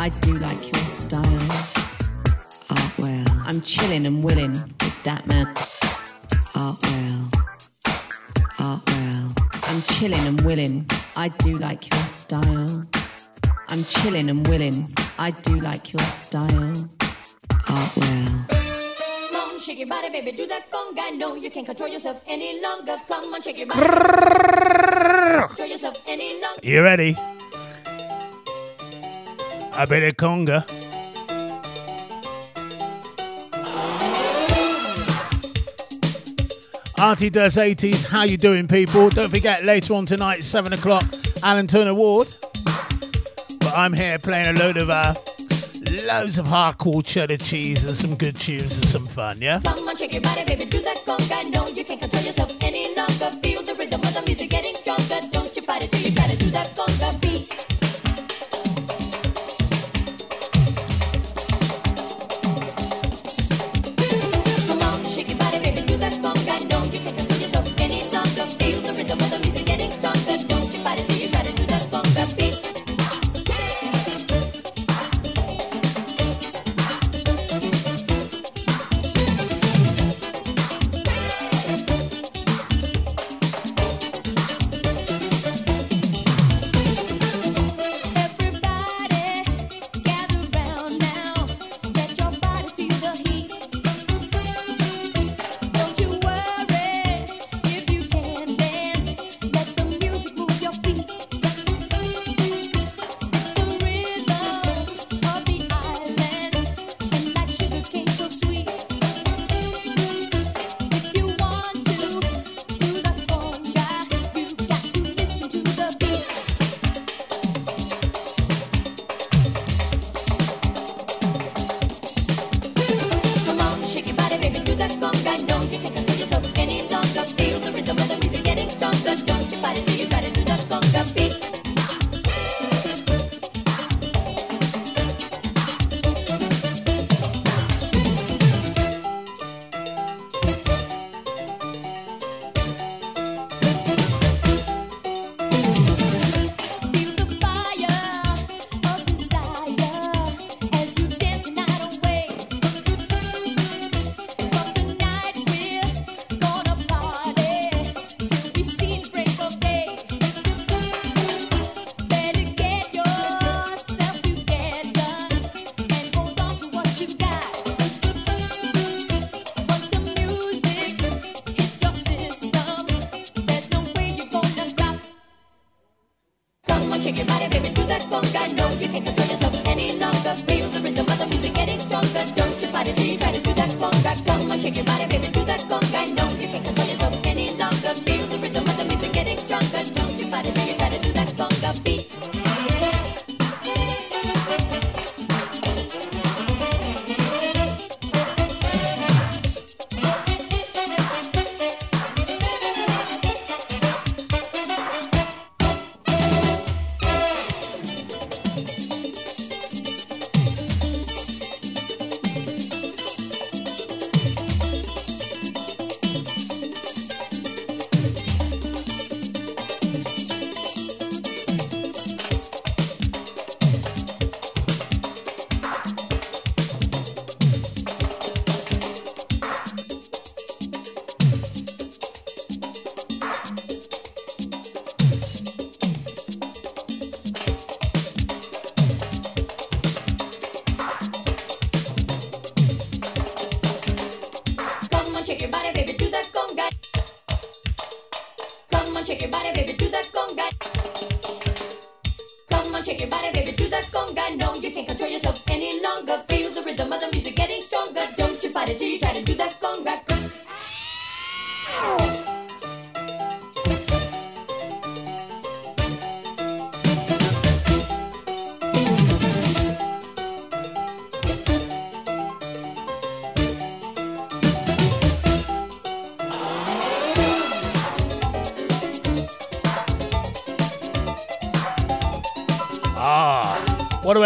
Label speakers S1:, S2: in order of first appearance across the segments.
S1: I do like your style. Art well. I'm chilling and willing with that man. Art well. Art well. I'm chilling and willing. I do like your style. I'm chilling and willing. I do like your style. Art well.
S2: Come on, shake your body, baby, do that conga. No, you can't control yourself any longer. Come on, shake your body. control yourself any longer.
S3: You ready? A bit of conga. Auntie does 80s. How you doing, people? Don't forget, later on tonight, 7 o'clock, Alan Turner Ward. But I'm here playing a load of, uh, loads of hardcore cheddar cheese and some good tunes and some fun, yeah?
S2: Come on, shake your body, baby, do that conga. No, you can't control yourself any longer. Feel the rhythm of the music getting stronger. Don't you fight it till you try to do that conga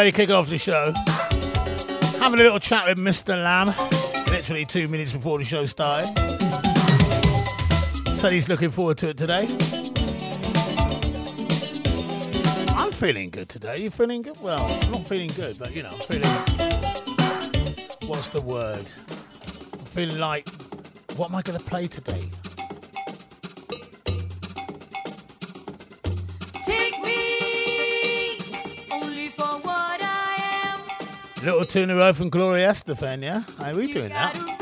S2: way to
S3: kick off the show. Having a little chat with Mr. Lamb, literally two minutes before the show started. Said he's looking forward to it today. I'm feeling good today. You feeling good? Well, I'm not feeling good, but you know, I'm feeling. What's the word? I'm feeling like, what am I going to play today? Little tuna row from Gloria Estefan, yeah? How are we
S2: You
S3: doing that?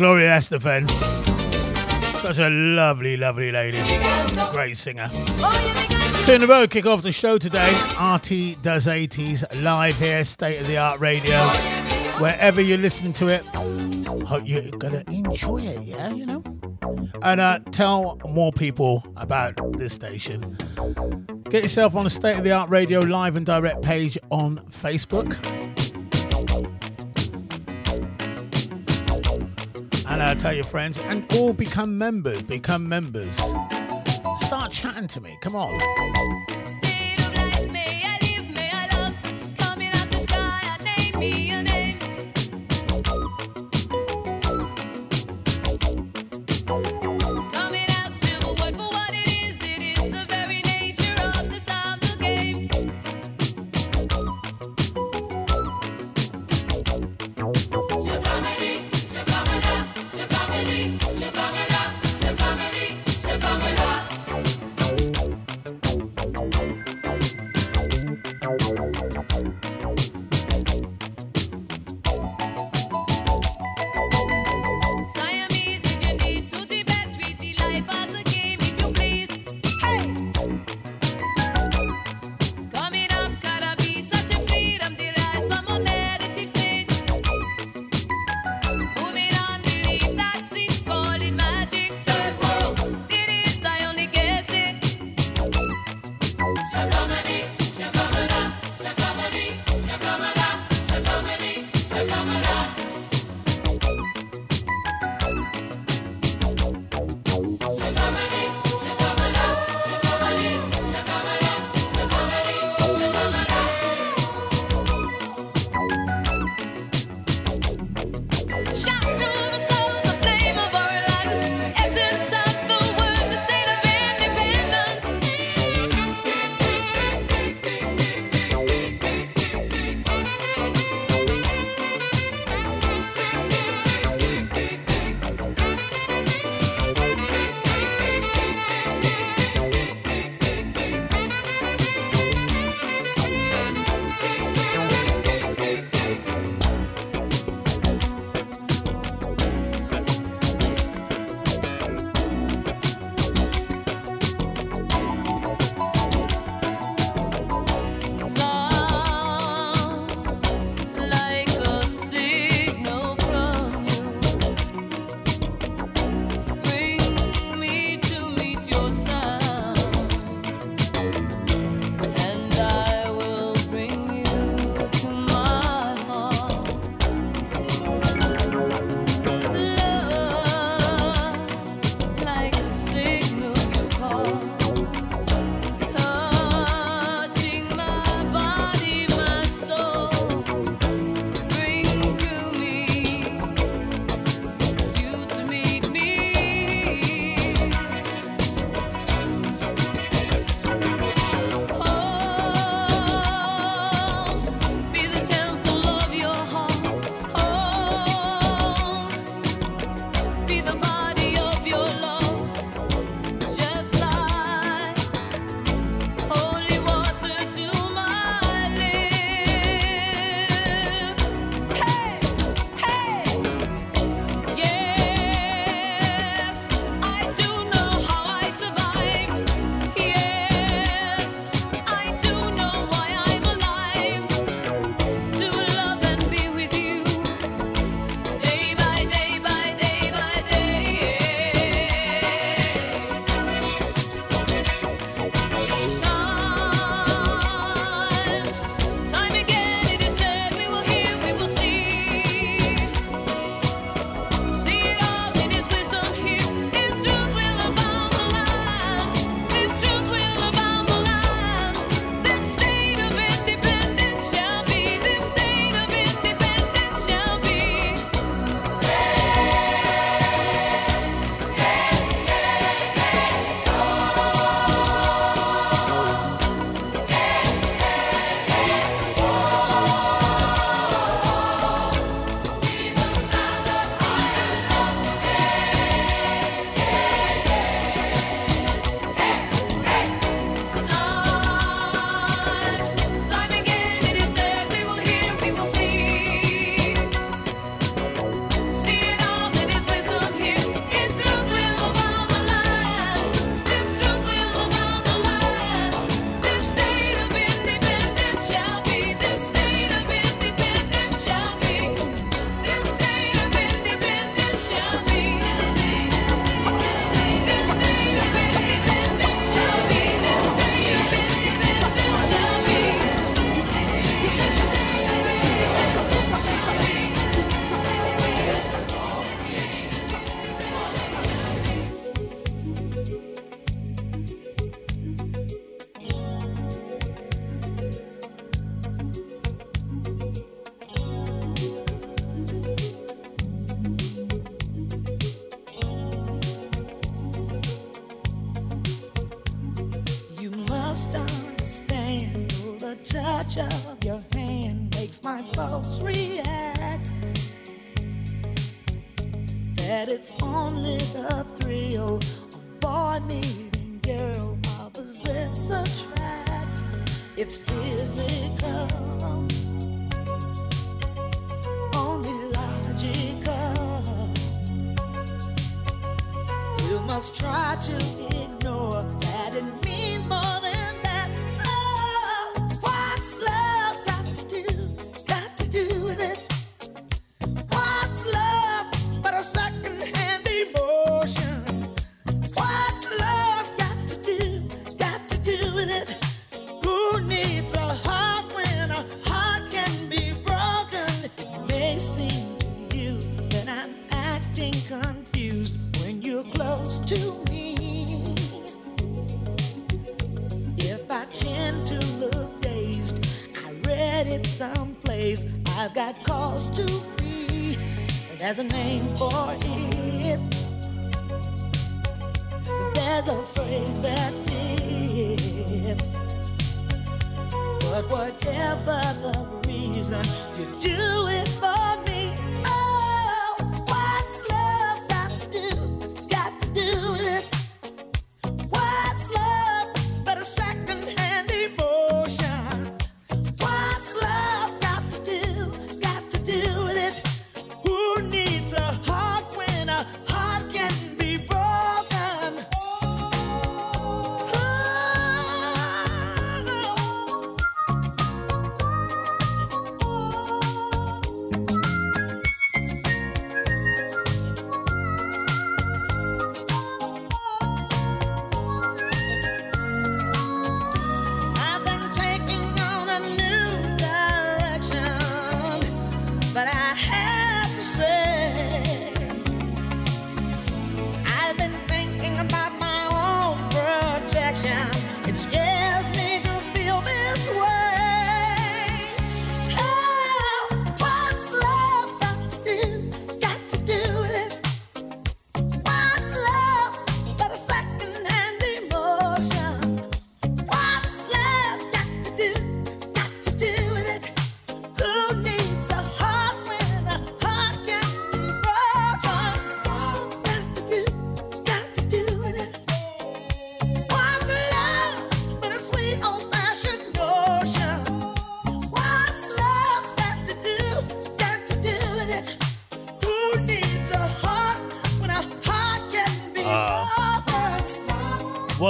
S3: Gloria Estefan. Such a lovely, lovely lady. Great singer. Two in a row kick off the show today. Artie Does 80s live here, state of the art radio. Wherever you're listening to it, hope you're going to enjoy it, yeah, you know? And uh, tell more people about this station. Get yourself on the State of the Art Radio live and direct page on Facebook. tell your friends, and all become members. Become members. Start chatting to me. Come on.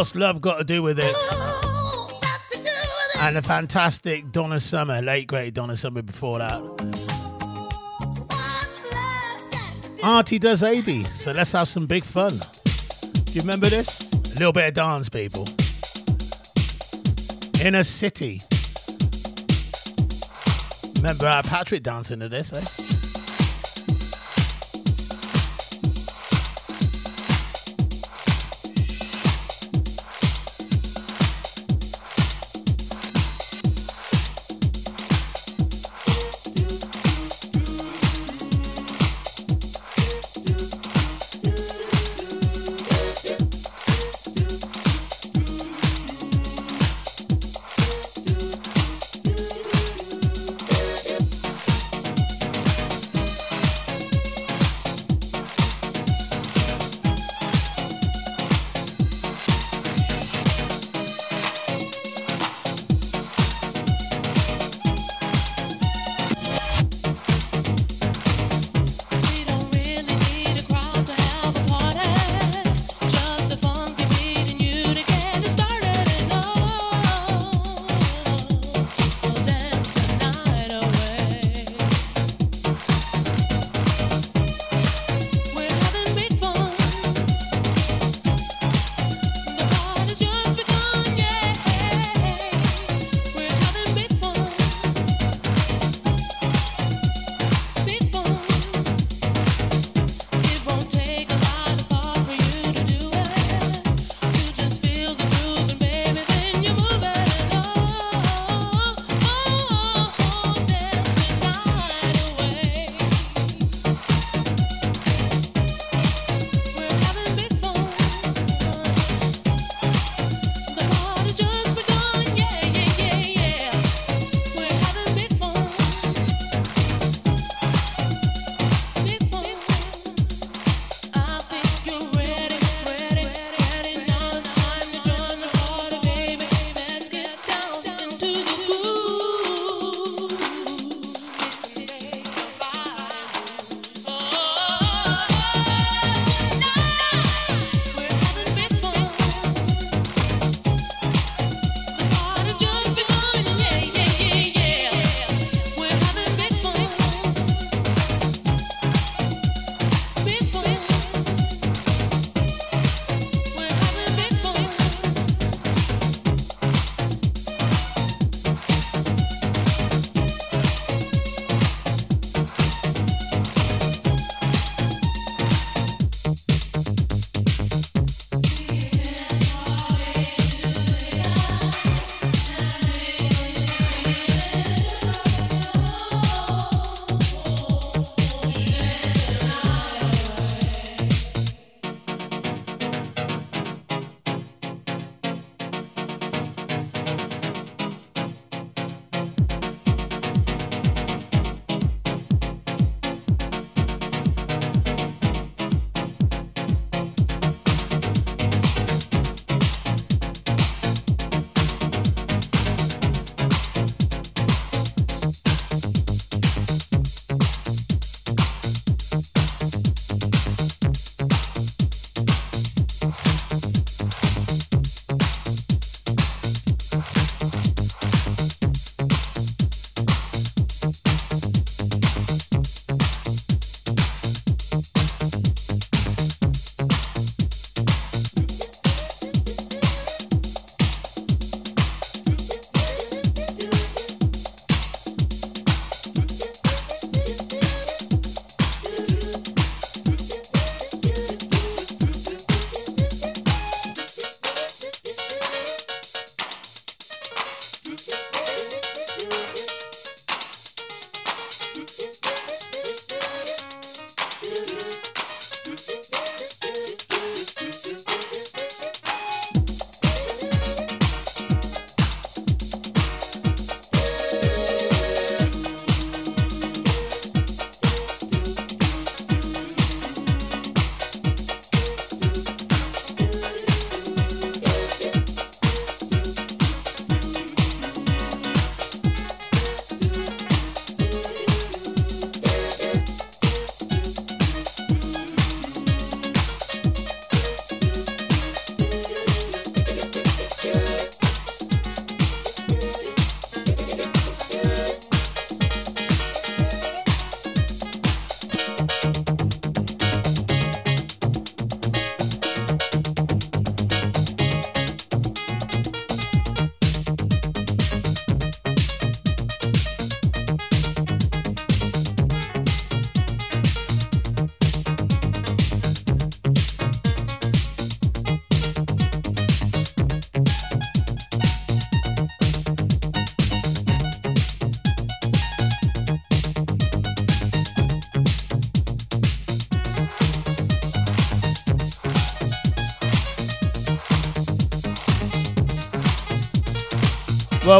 S4: What's Love Got to Do With It?
S5: And the fantastic Donna Summer, late great Donna Summer before that. Artie does 80, so let's have some big fun. Do you remember this? A little bit of dance, people. In a city. Remember our Patrick dancing to this, eh?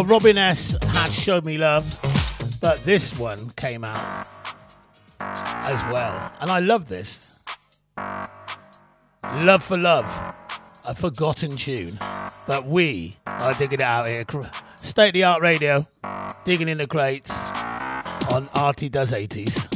S5: Well, Robin S has showed me love, but this one came out as well, and I love this. Love for Love, a forgotten tune, but we are digging it out here. State of the art radio, digging in the crates on Artie Does 80s.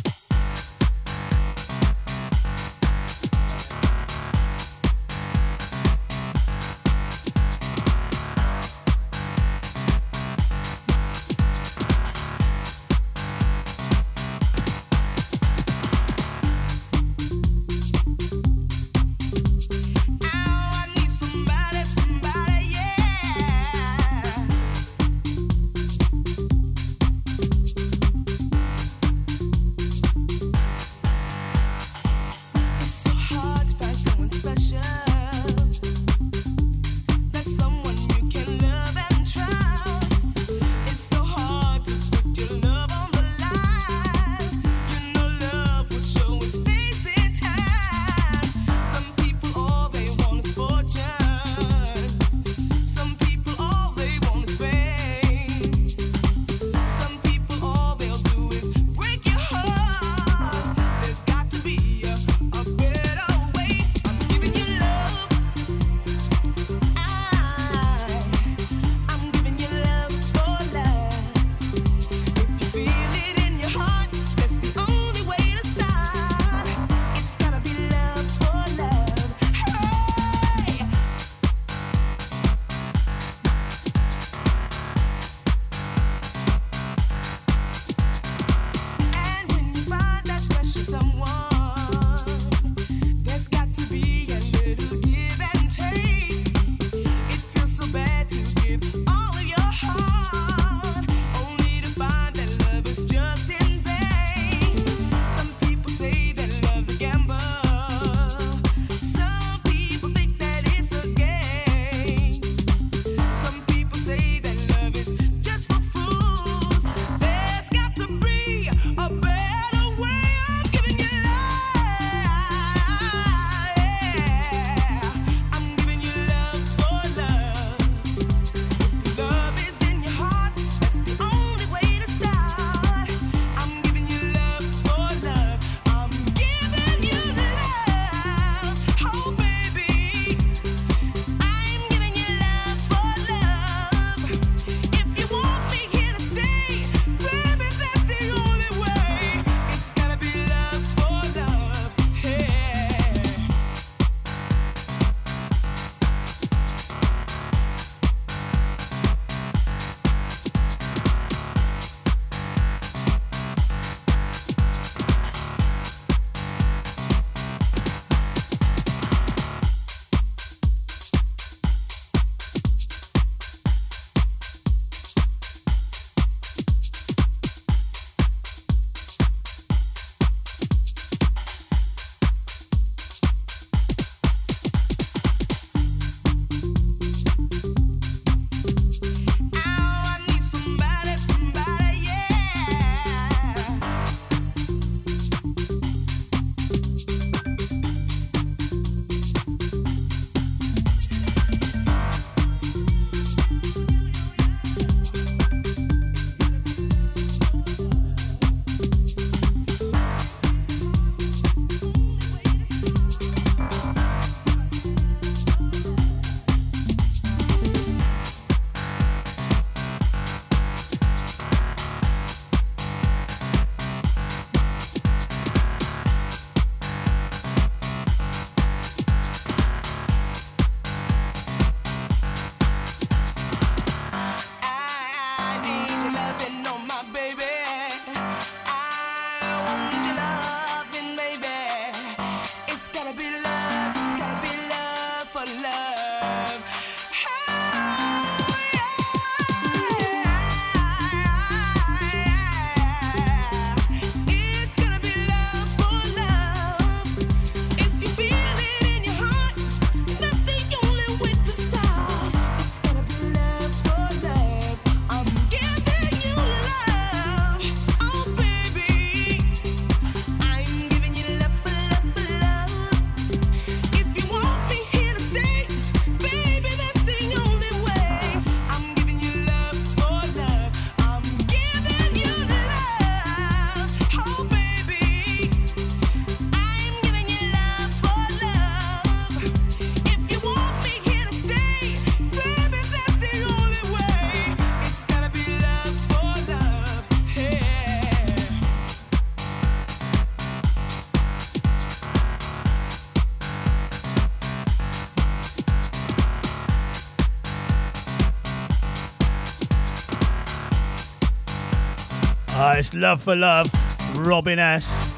S6: Love for Love, Robin S.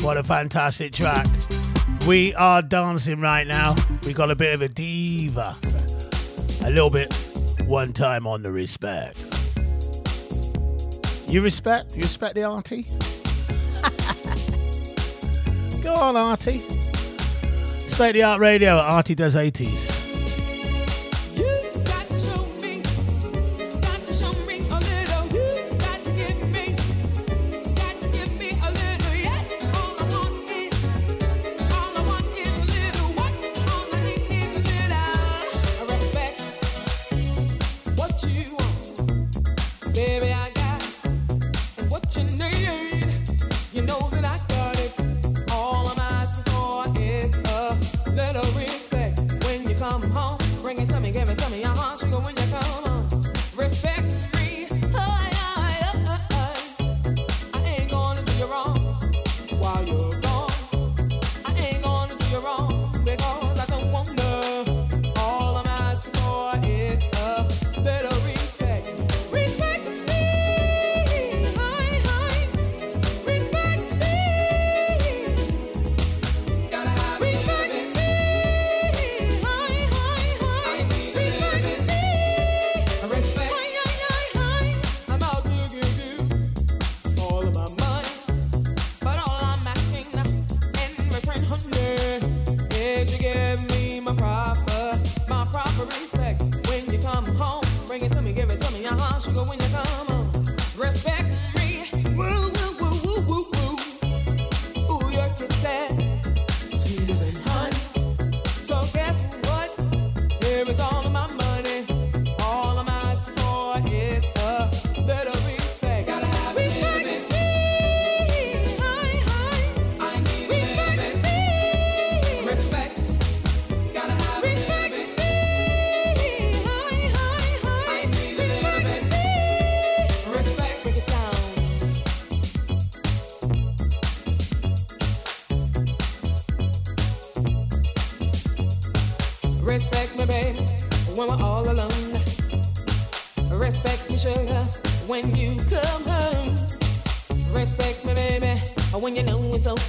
S6: What a fantastic track. We are dancing right now. We got a bit of a diva. A little bit one time on the respect. You respect? You respect the auntie? Go on, auntie. State the art radio, Artie does 80s.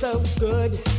S6: A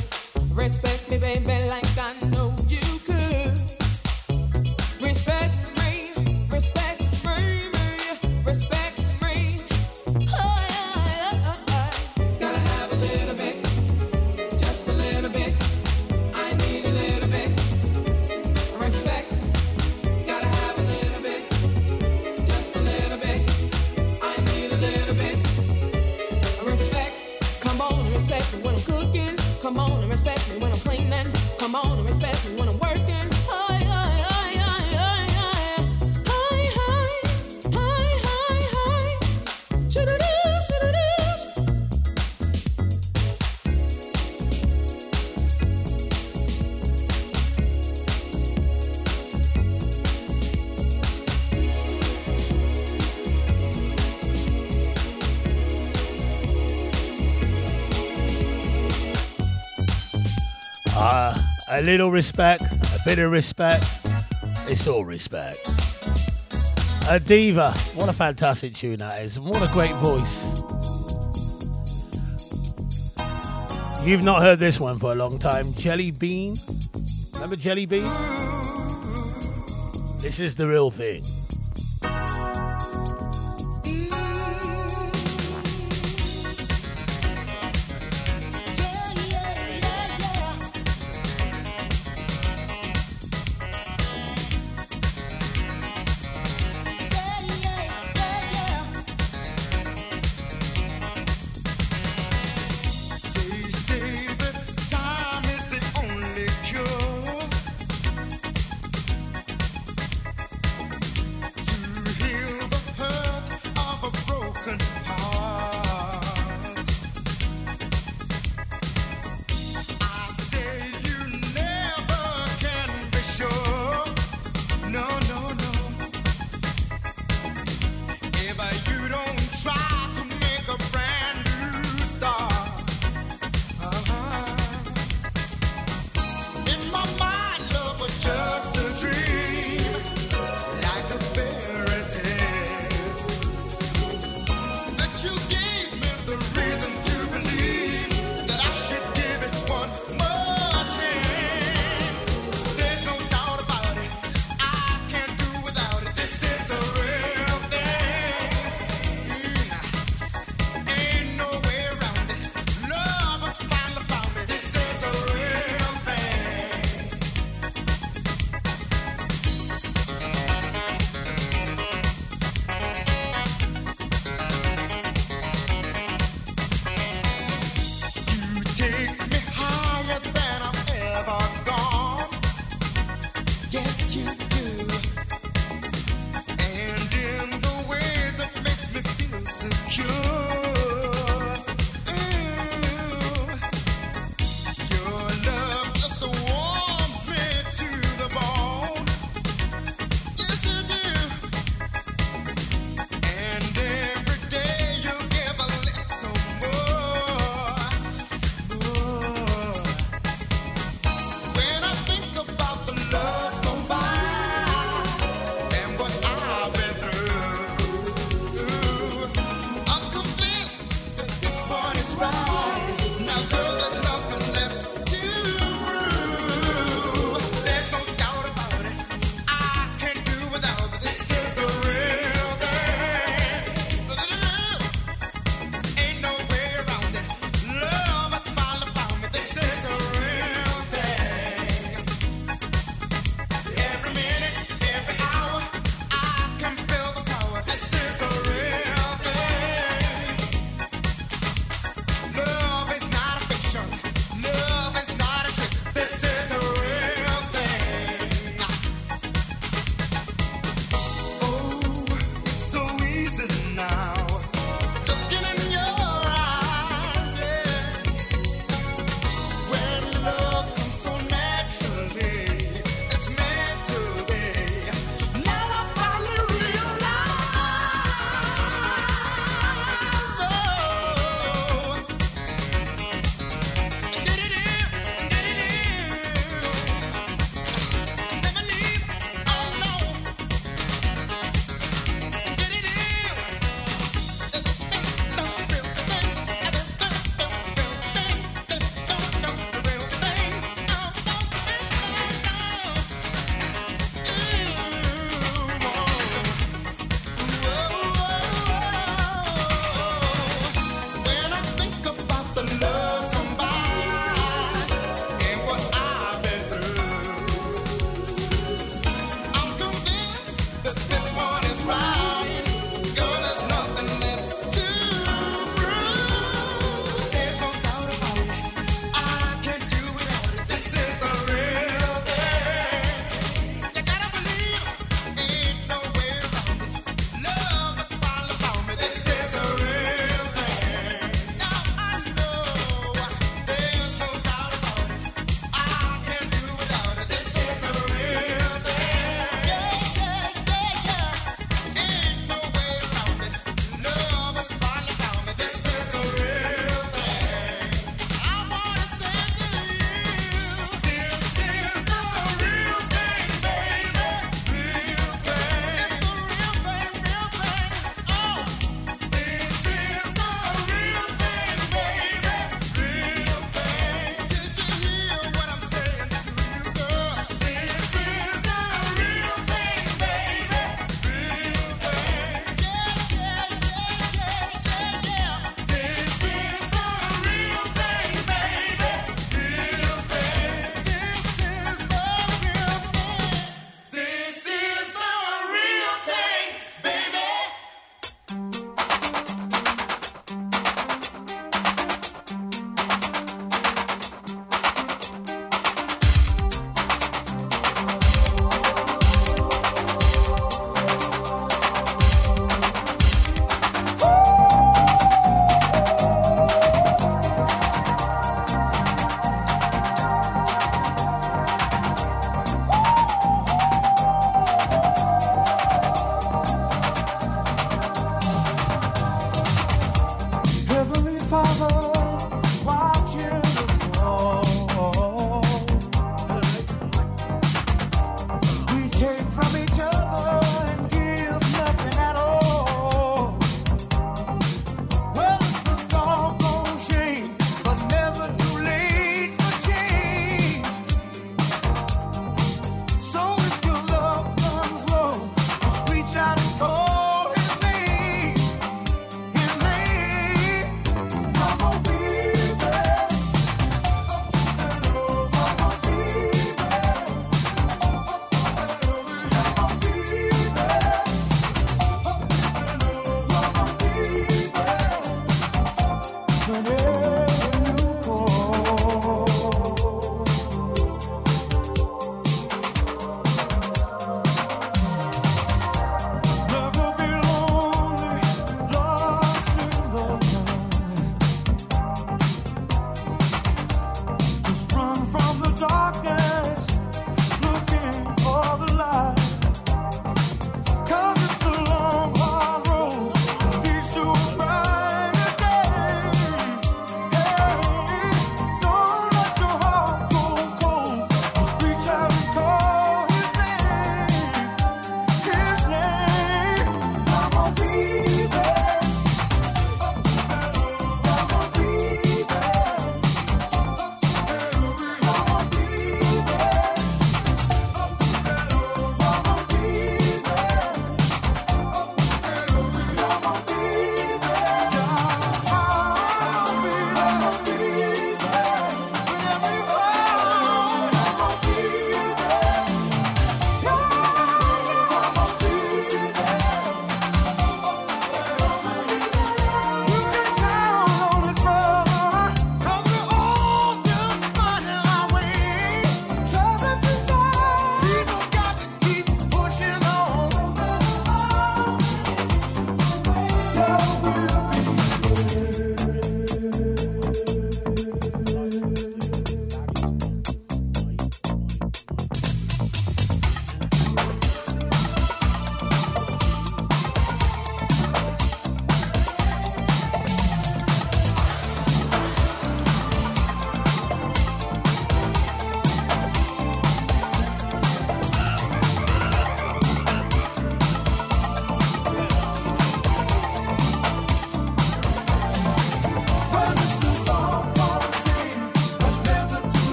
S6: little respect, a bit of respect. It's all respect. A diva. What a fantastic tune that is. And what a great voice. You've not heard this one for a long time. Jellybean. Remember Jellybean? This is the real thing.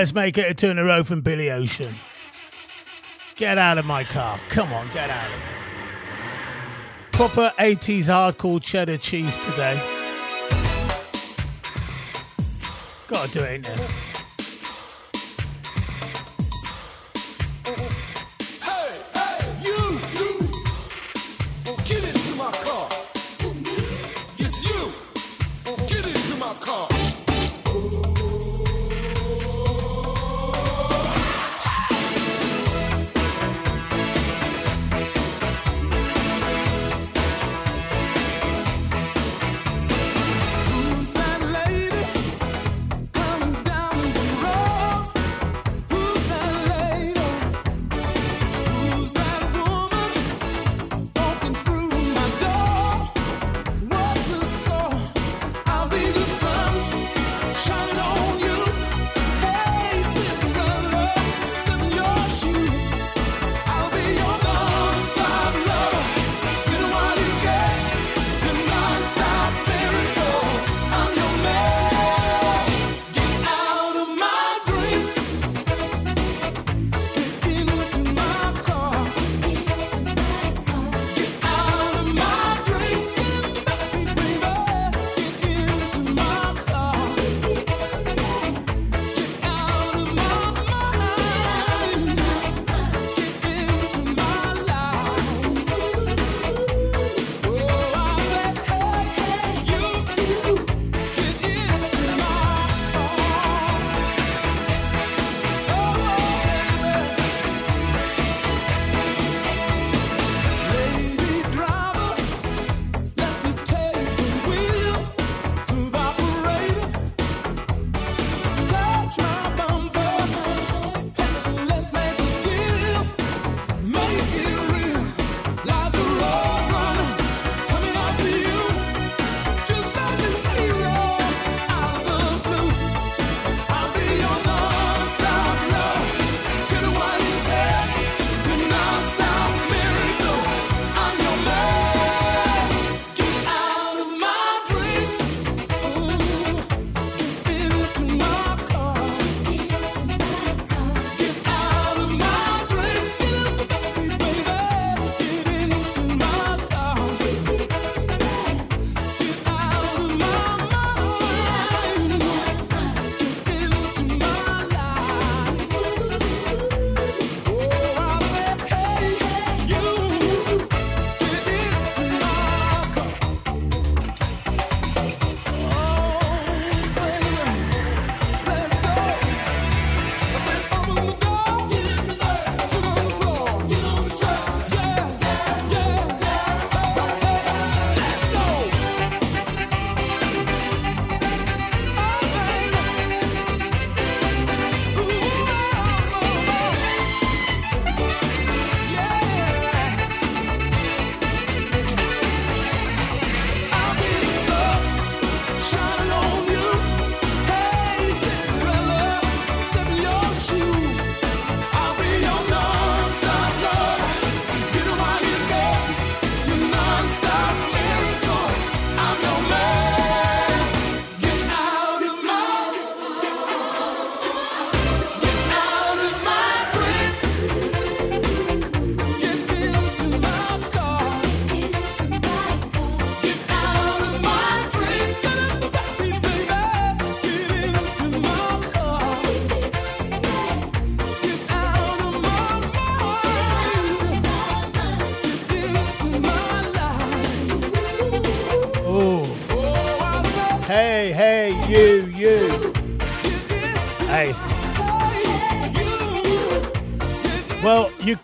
S7: let's make it a two in a row from Billy Ocean. Get out of my car. Come on, get out of. Proper 80s hardcore cheddar cheese today. Gotta do it now.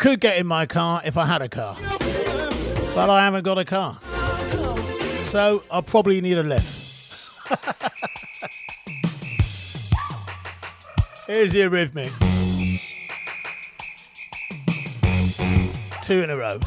S7: could get in my car if I had a car. But I haven't got a car. So I'll probably need a lift. Here's Eurythmics. Two in a row.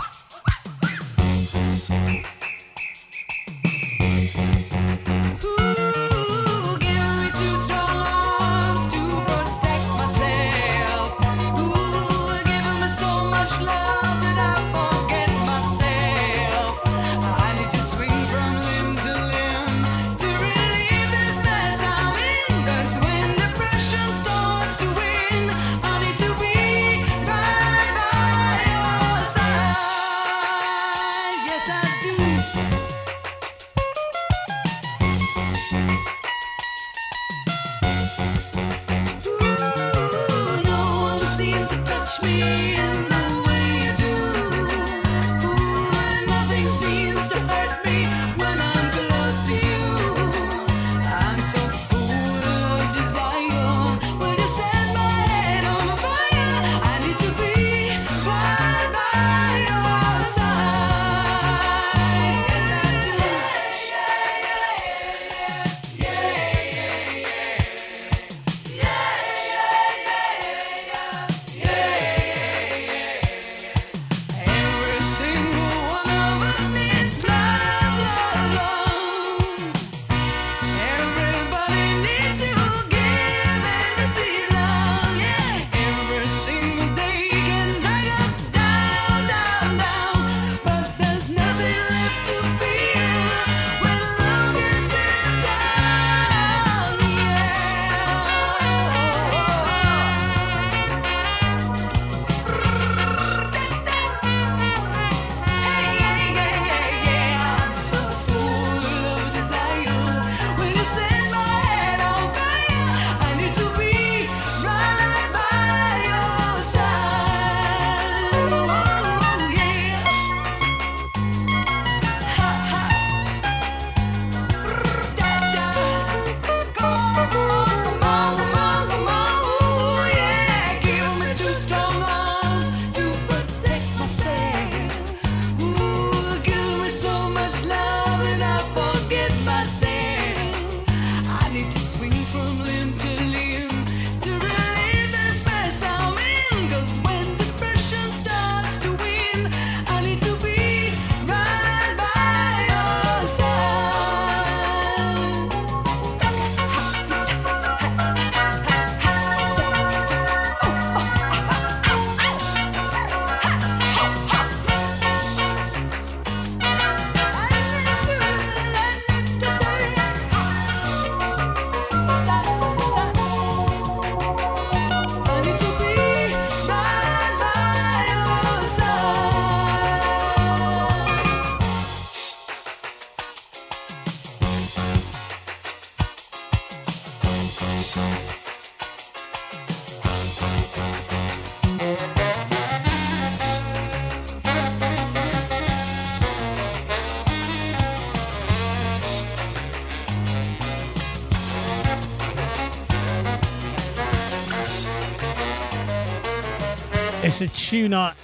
S3: tune I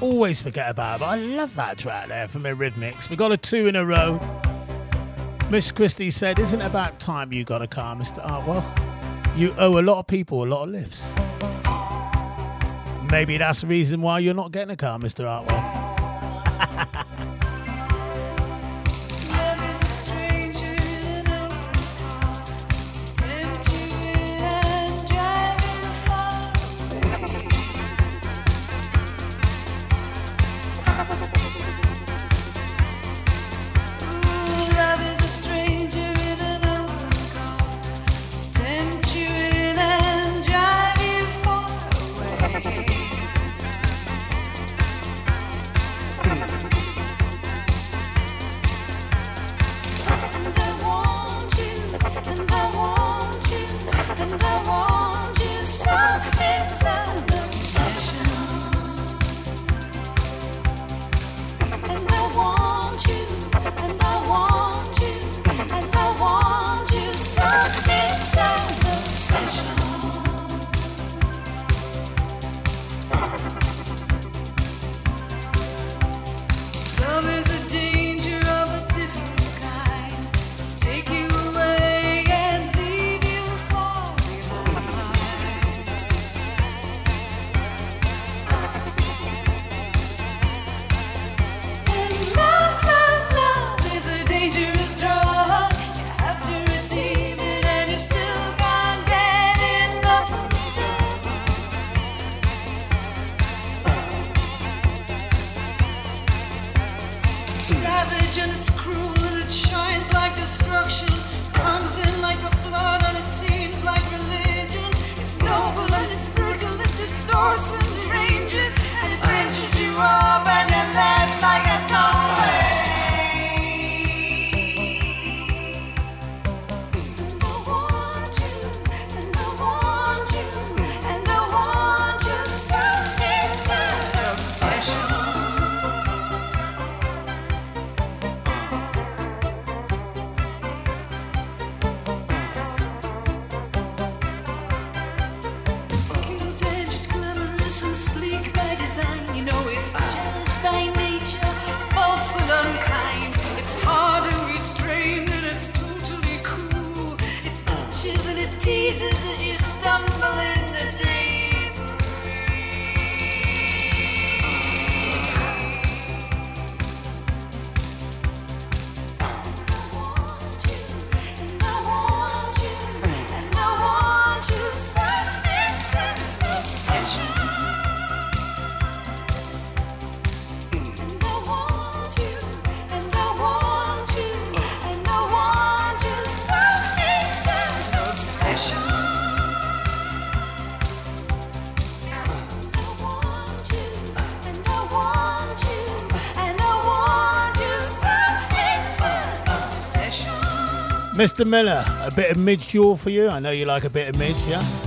S3: always forget about, but I love that track there from Eurythmics. We got a two in a row. Miss Christie said, Isn't it about time you got a car, Mr. Artwell? You owe a lot of people a lot of lifts. Maybe that's the reason why you're not getting a car, Mr. Artwell. Mr. Miller, a bit of Midge Ure for you. I know you like a bit of midge, yeah?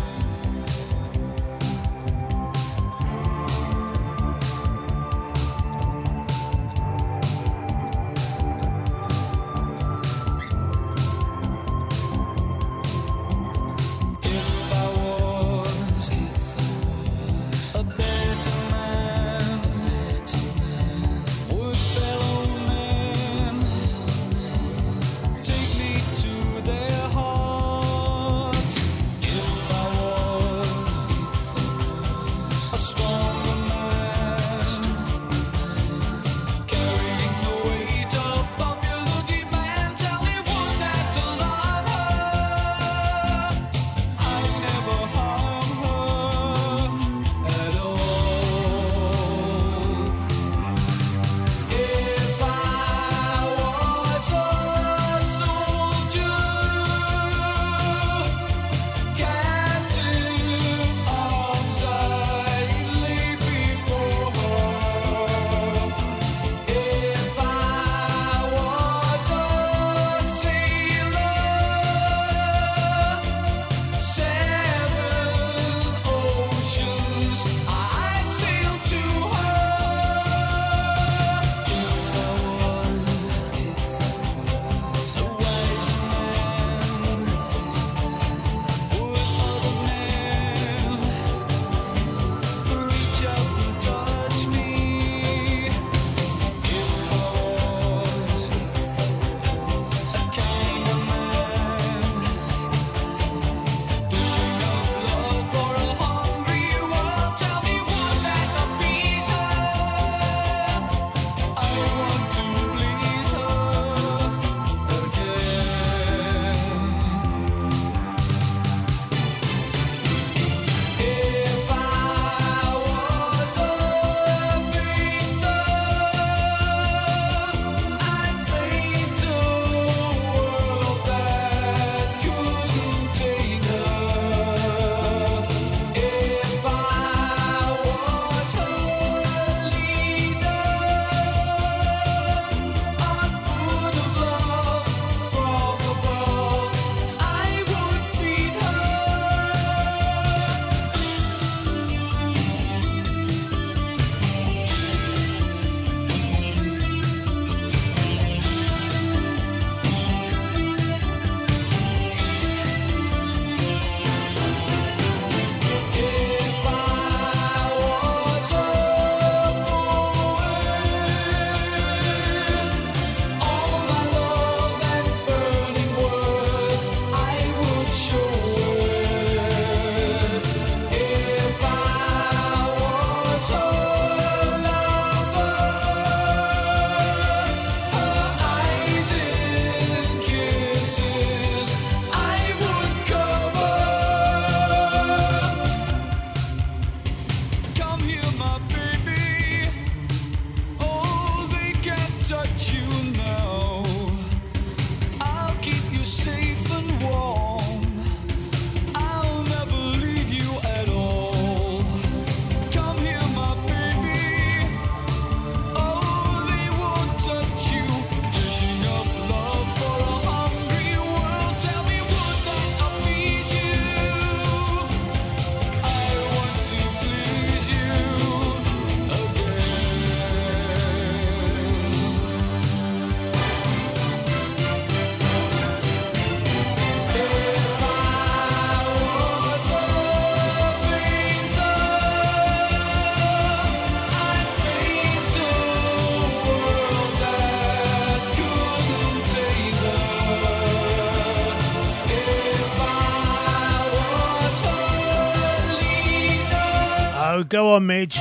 S7: Midge.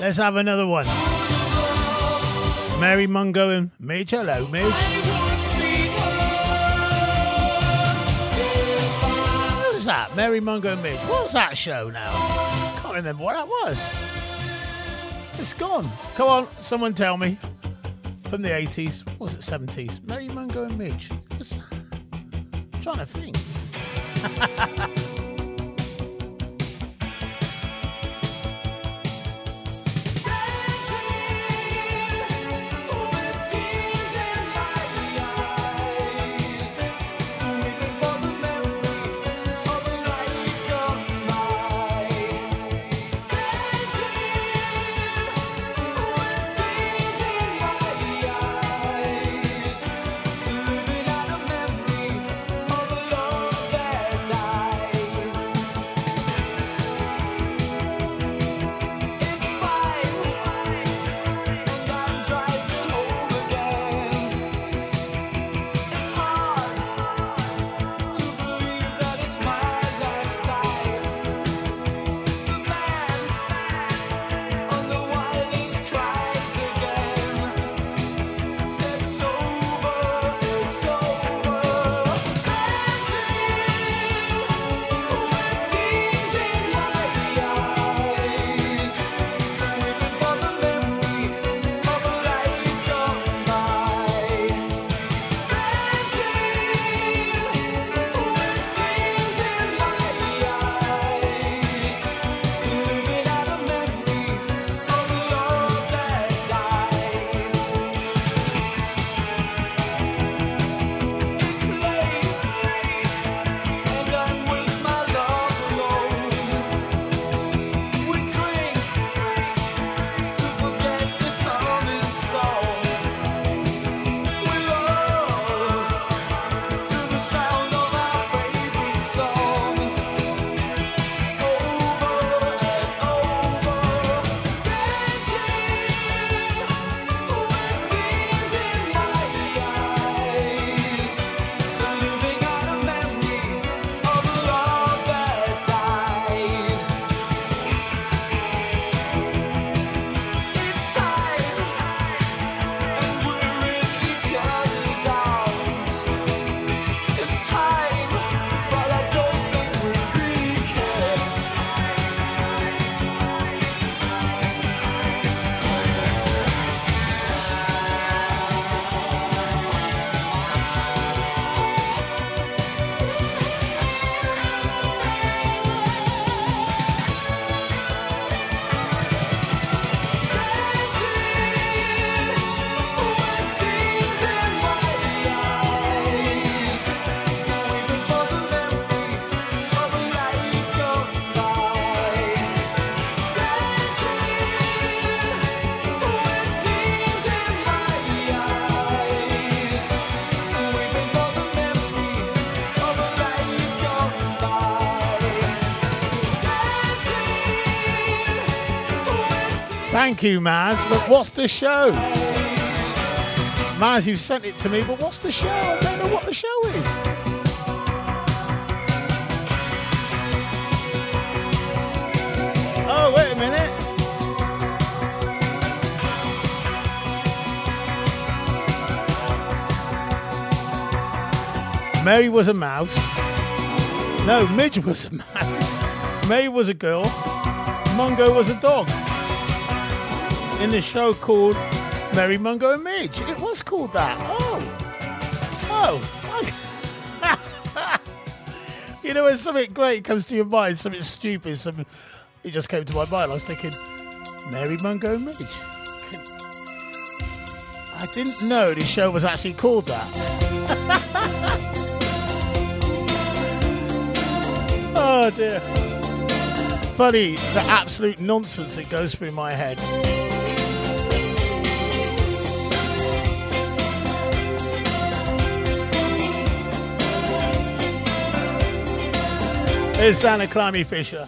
S7: Let's have another one. Mary Mungo and Midge. Hello, Midge. What was that? Mary Mungo and Midge. What was that show now? Can't remember what that was. It's gone. Come on, someone tell me. From the 80s. What was it 70s? Mary Mungo and Midge. I'm trying to think. Thank you, Maz. But what's the show? Maz, you sent it to me, but what's the show? I don't know what the show is. Oh, wait a minute. Mary was a mouse. No, Midge was a mouse. May was a girl. Mungo was a dog. In the show called Mary Mungo and Midge. It was called that. Oh. Oh. you know, when something great comes to your mind, something stupid, something it just came to my mind. I was thinking, Mary Mungo and Midge. I didn't know this show was actually called that. Oh dear. Funny the absolute nonsense that goes through my head. Here's Santa Climie Fisher.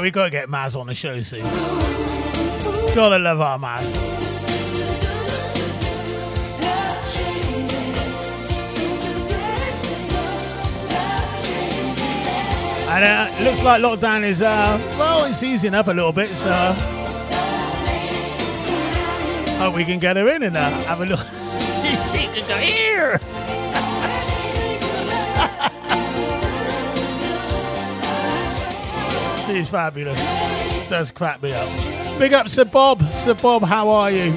S5: We gotta get Maz on the show soon. Gotta love our Maz. And uh, looks like lockdown is, uh, well, it's easing up a little bit, so. Hope we can get her in and uh, have a look. is fabulous. Does crack me up. Big up Sir Bob. Sir Bob, how are you?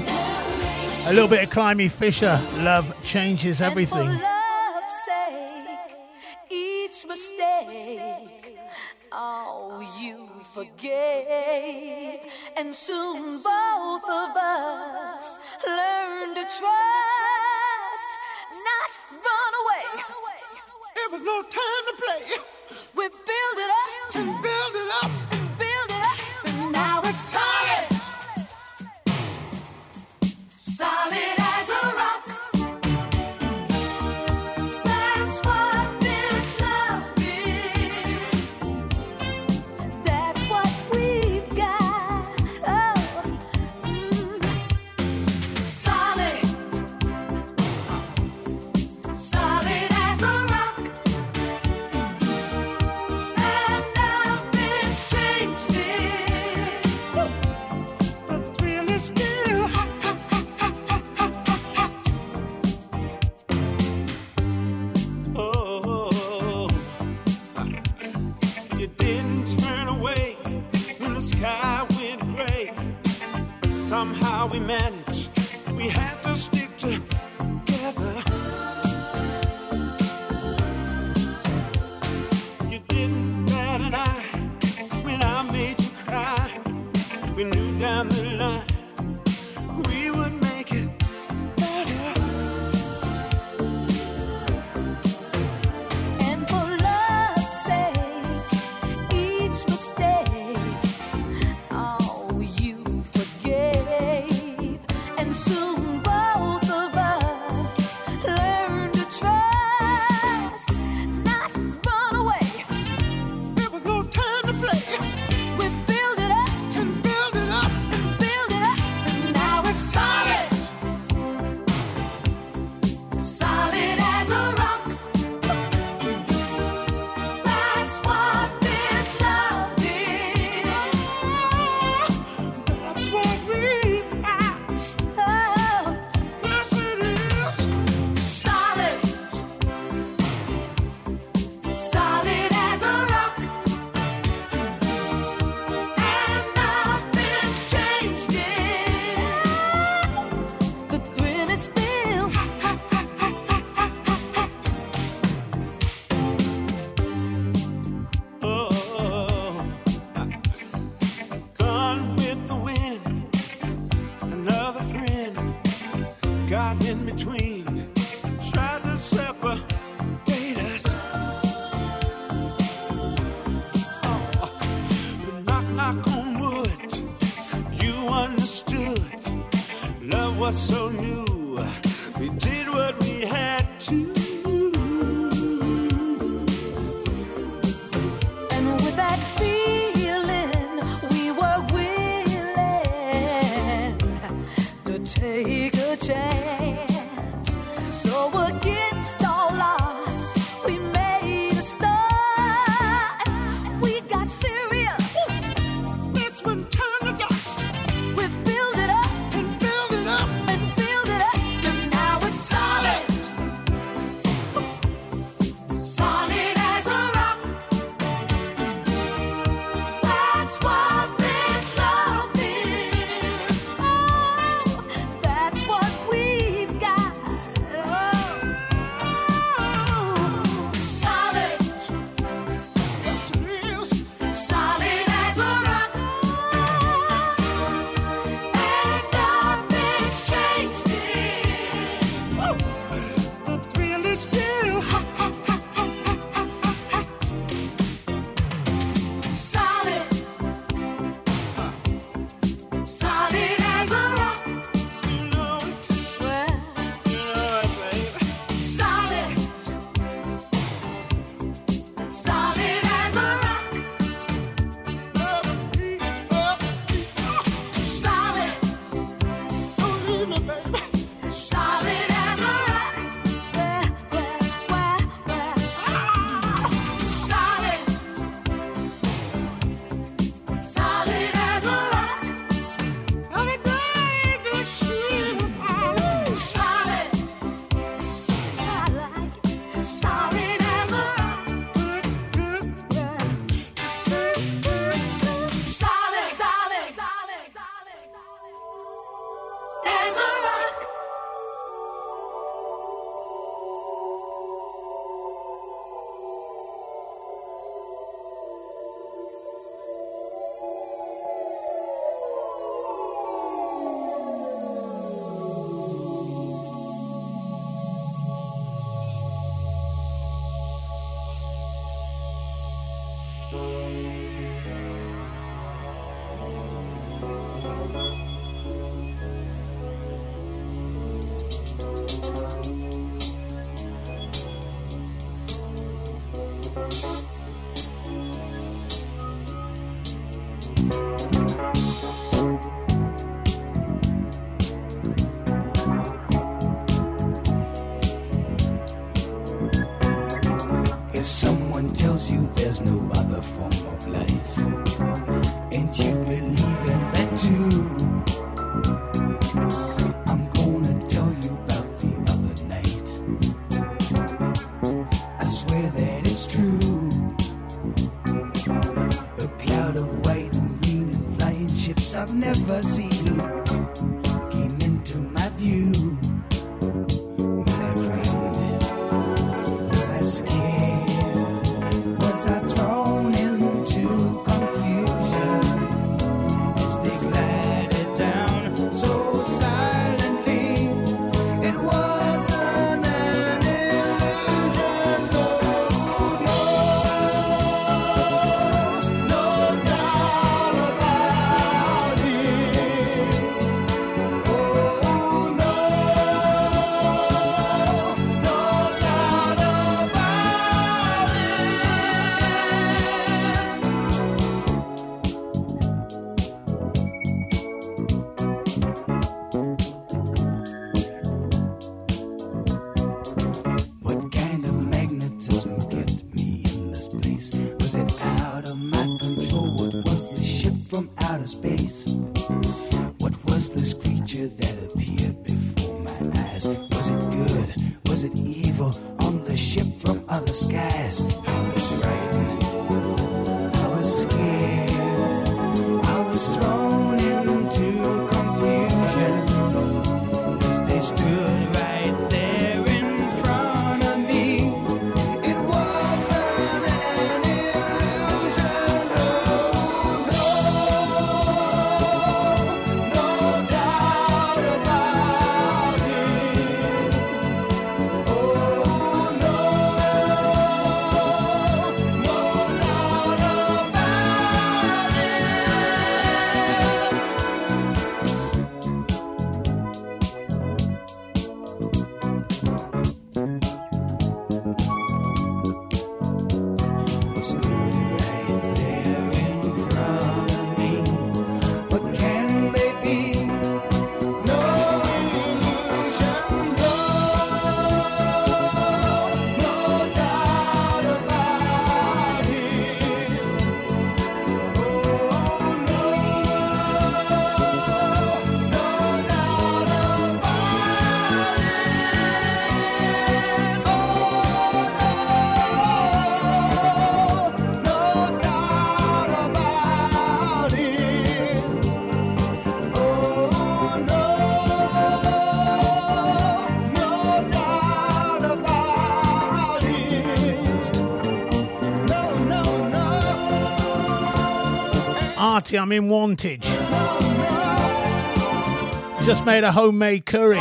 S5: A little bit of Climie Fisher. Love changes everything.
S3: Sake, oh, you forgave, and soon both of us learned to trust, not run away. It
S8: was no time to play.
S3: We build it up solid.
S8: we
S3: manage. someone
S9: tells you there's no other form of life, and you believe.
S5: Artie, I'm in Wantage. Just made a homemade curry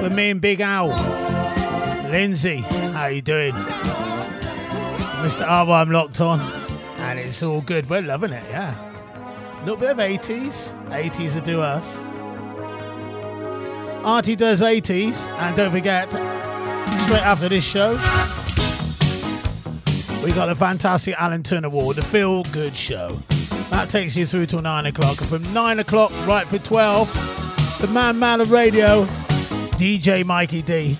S5: for me and Big Al. Lindsay, how you doing? Mr. Arvo, I'm locked on. And it's all good. We're loving it, yeah. A little bit of 80s. 80s will do us. Artie does 80s. And don't forget, straight after this show, we got the fantastic Alan Turner Award, the Feel Good Show. That takes you through till 9 o'clock. And from 9 o'clock right for 12, the man man of radio, DJ Mikey D.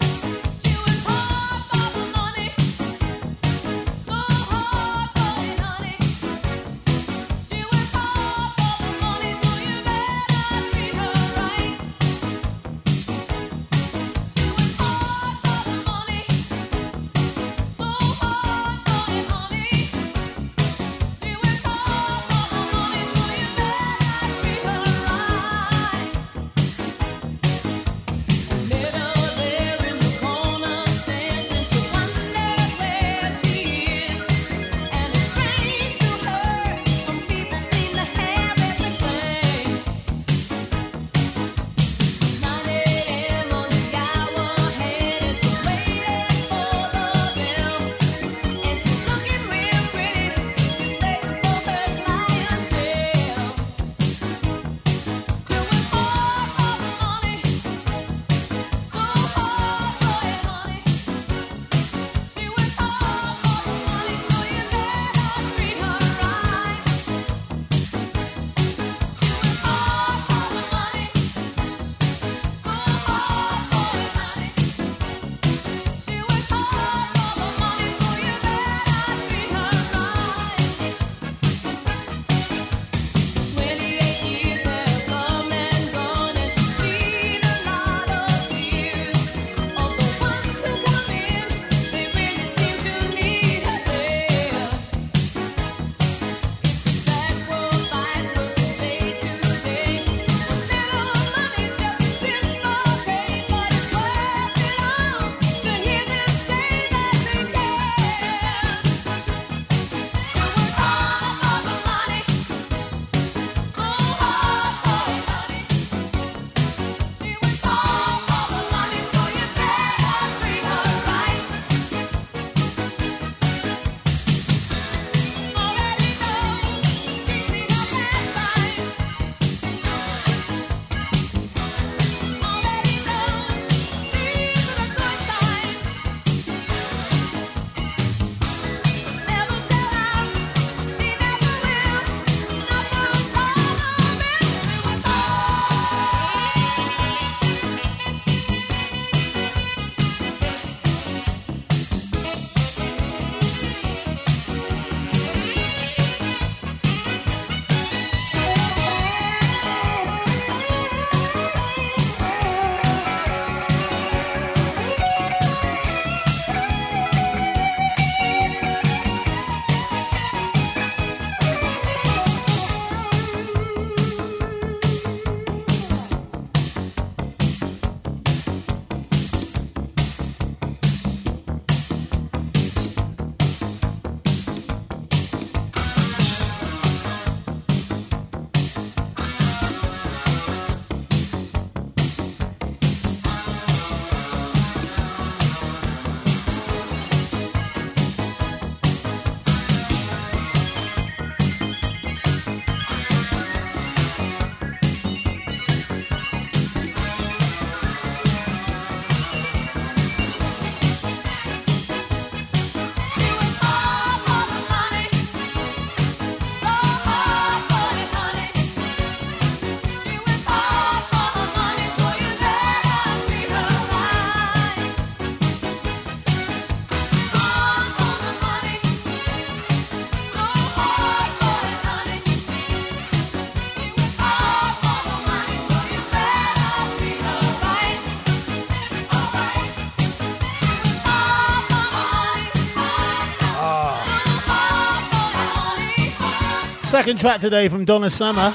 S5: Second track today from Donna Summer.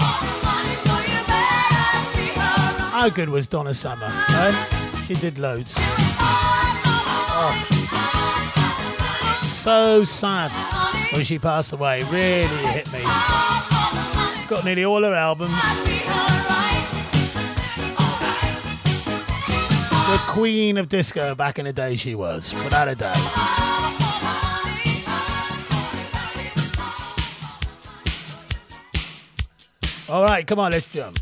S5: How good was Donna Summer? eh? She did loads. Oh. So sad when she passed away. Really hit me. Got nearly all her albums. The queen of disco back in the day, she was, without a doubt. All right, come on, let's jump.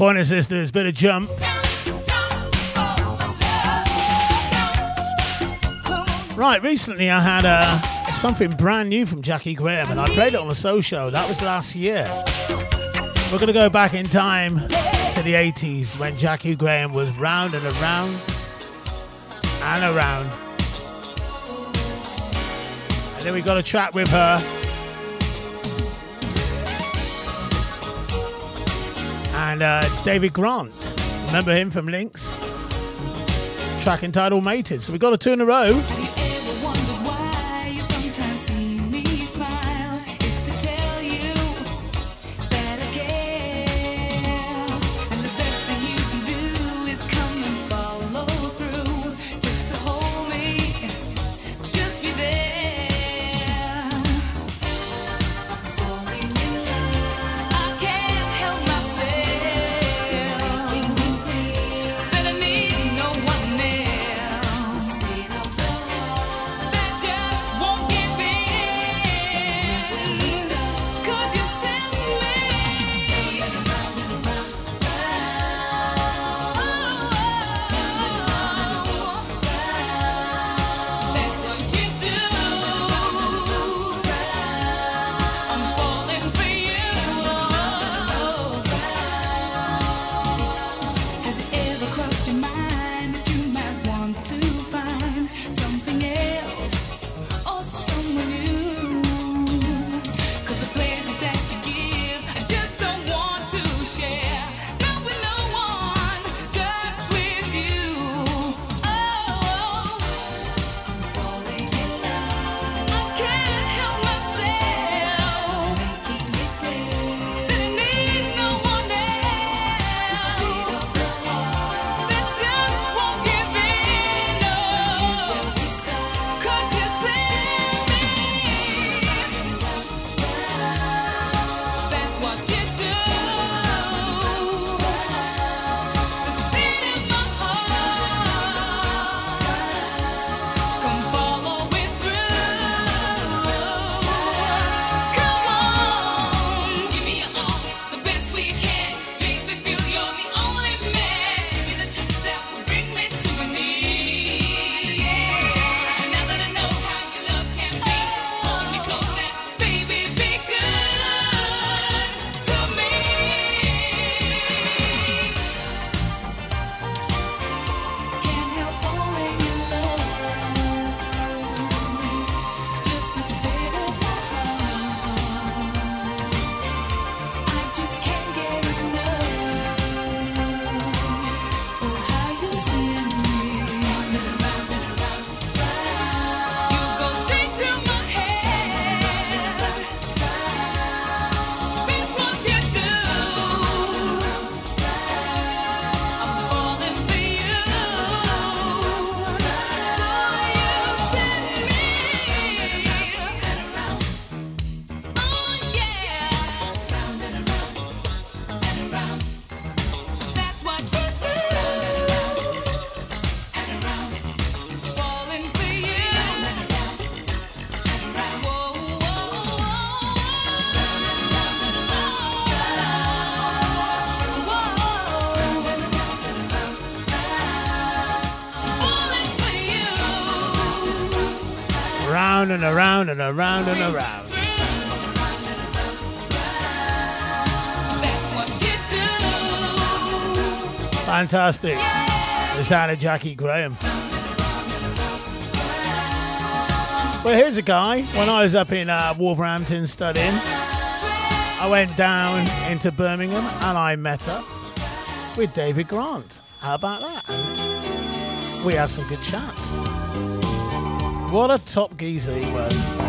S3: Pointer Sisters, bit of jump. Right, recently I had uh, something brand new from Jaki Graham and I played it on the So Show. That was last year. We're going to go back in time to the 80s when Jaki Graham was round and around and around. And then we got a track with her. And uh, David Grant, remember him from Linx? Track entitled Mated. So we got a two in a row.
S5: and around and around.
S3: Fantastic. The sound of Jaki Graham. Well, here's a guy. When I was up in uh, Wolverhampton studying, I went down into Birmingham and I met up with David Grant. How about that? We had some good chats. What a top geezer he was.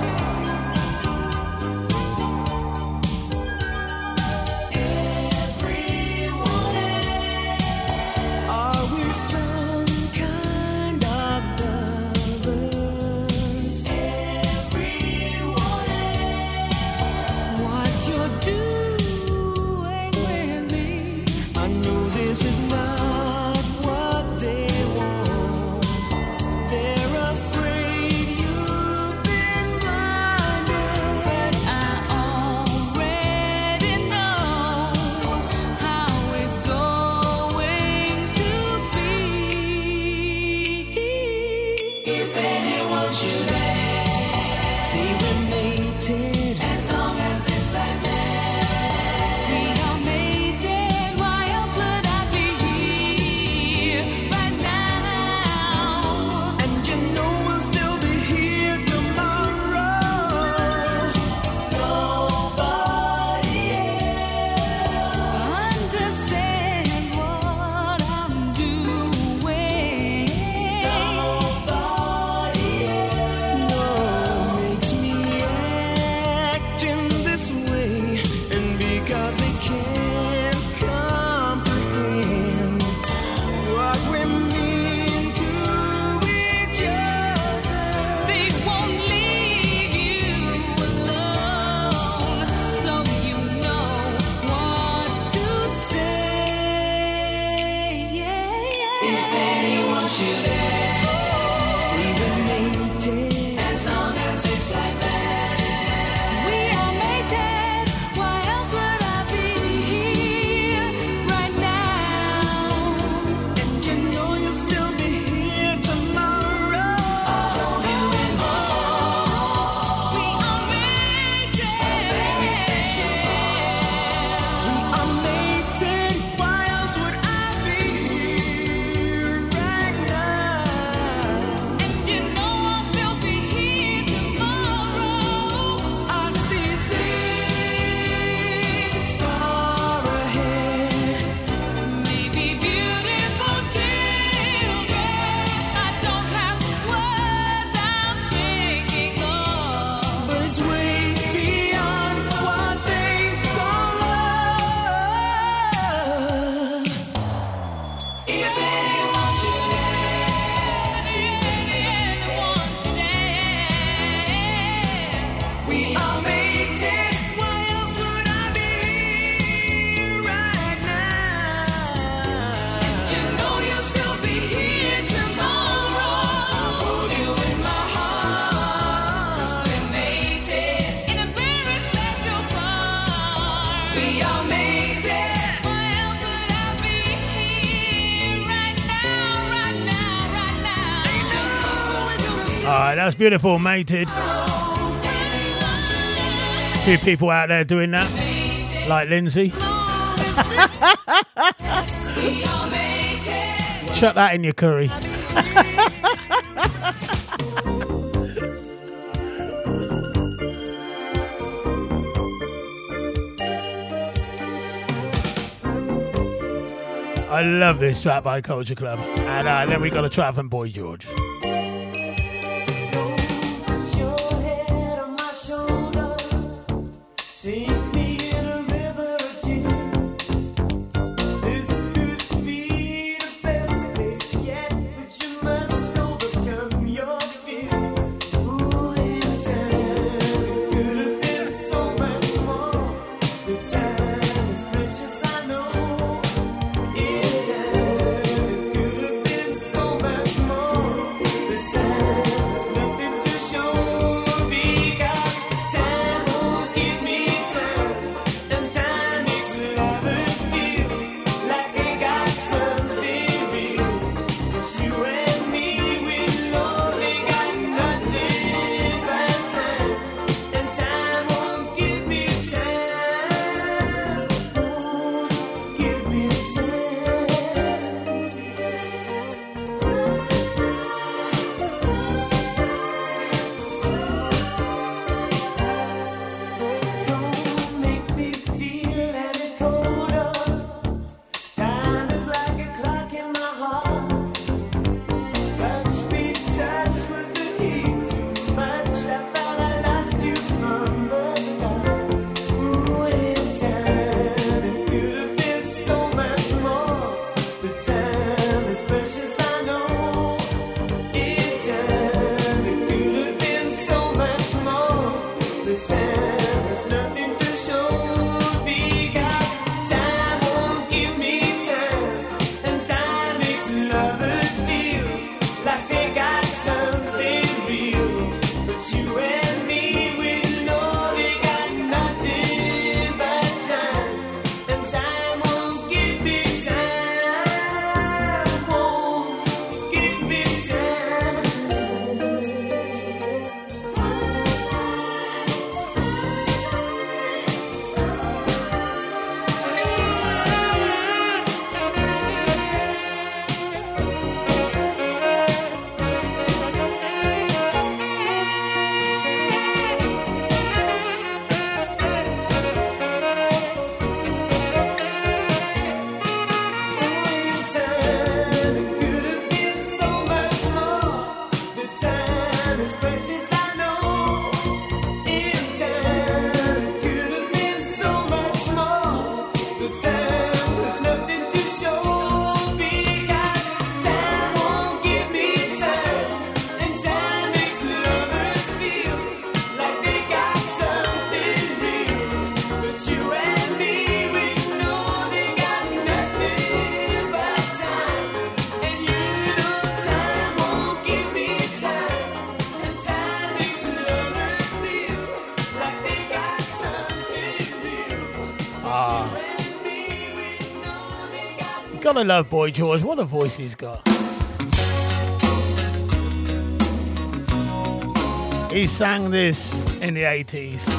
S5: beautiful,
S10: mated.
S5: A
S7: few people out there doing that, like Lindsay. Chuck that in your curry. I love this track by Culture Club. And uh, then we got a track from Boy George.
S11: gotta love Boy George. What a voice he's got. He sang this in the 80s.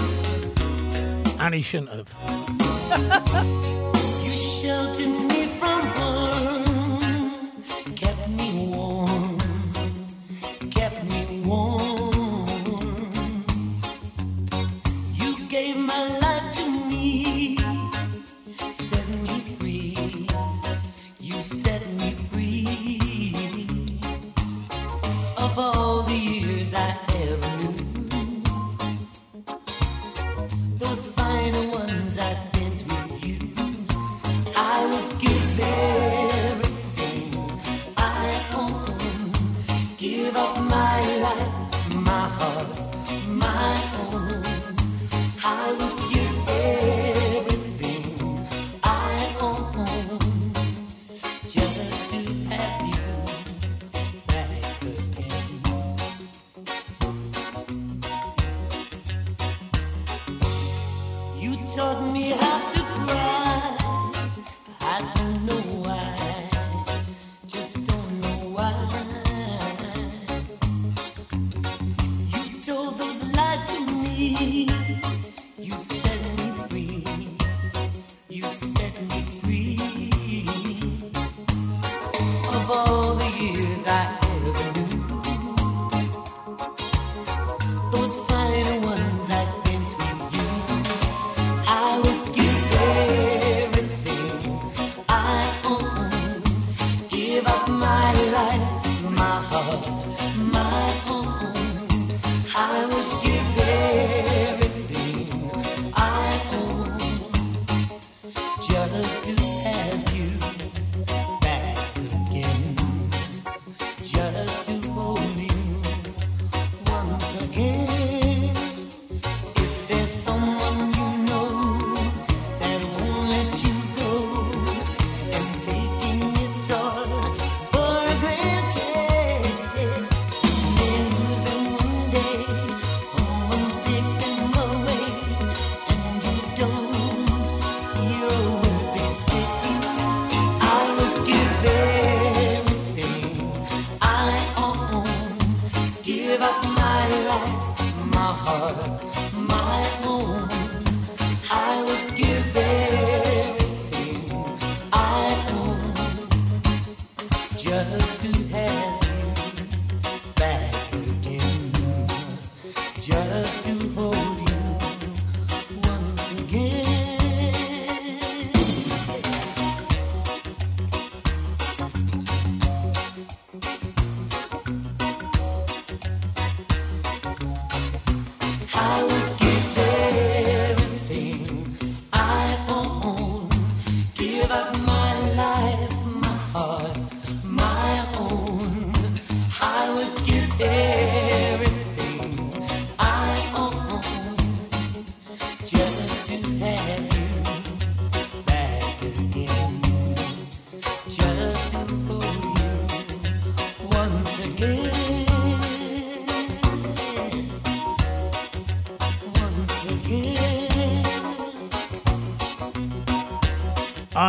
S11: And he shouldn't have.
S12: you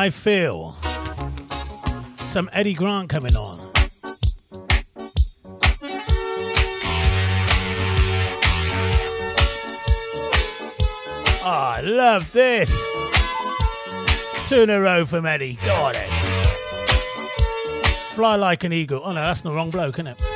S12: I
S11: Feel. Some Eddie Grant coming on. Oh, I love this. Two in a row from Eddie. Got it. Fly like an eagle. Oh no, that's the wrong bloke, isn't it?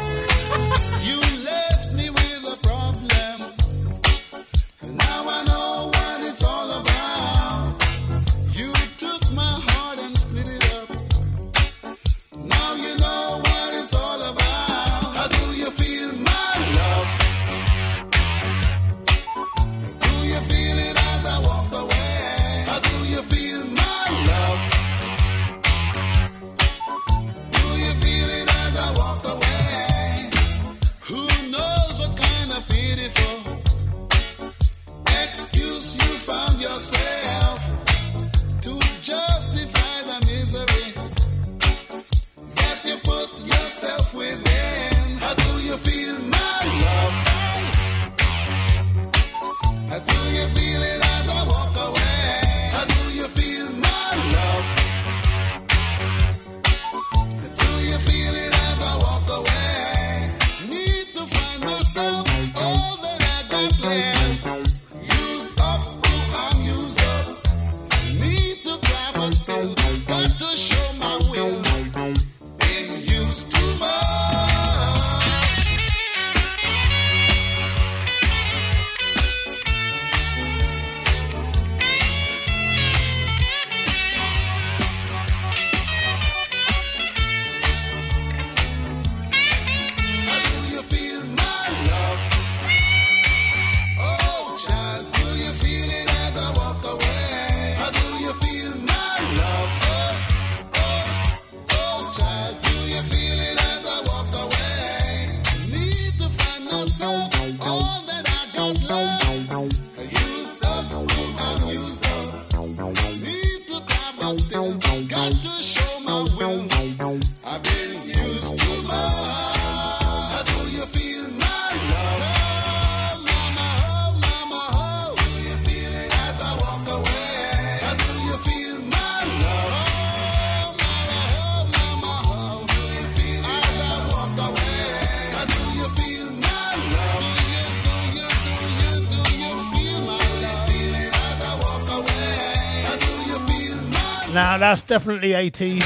S11: that's definitely 80s.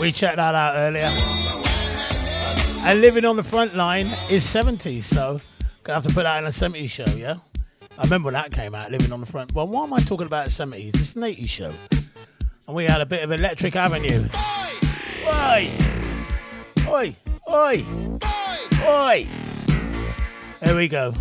S11: We checked that out earlier. And living on the front line is 70s, so gonna have to put that in a 70s show, yeah? I remember when that came out, living on the front. Well, why am I talking about 70s? It's an 80s show. And we had a bit of Electric Avenue. Oi! Oi! Oi! Oi! Oi! Here we go.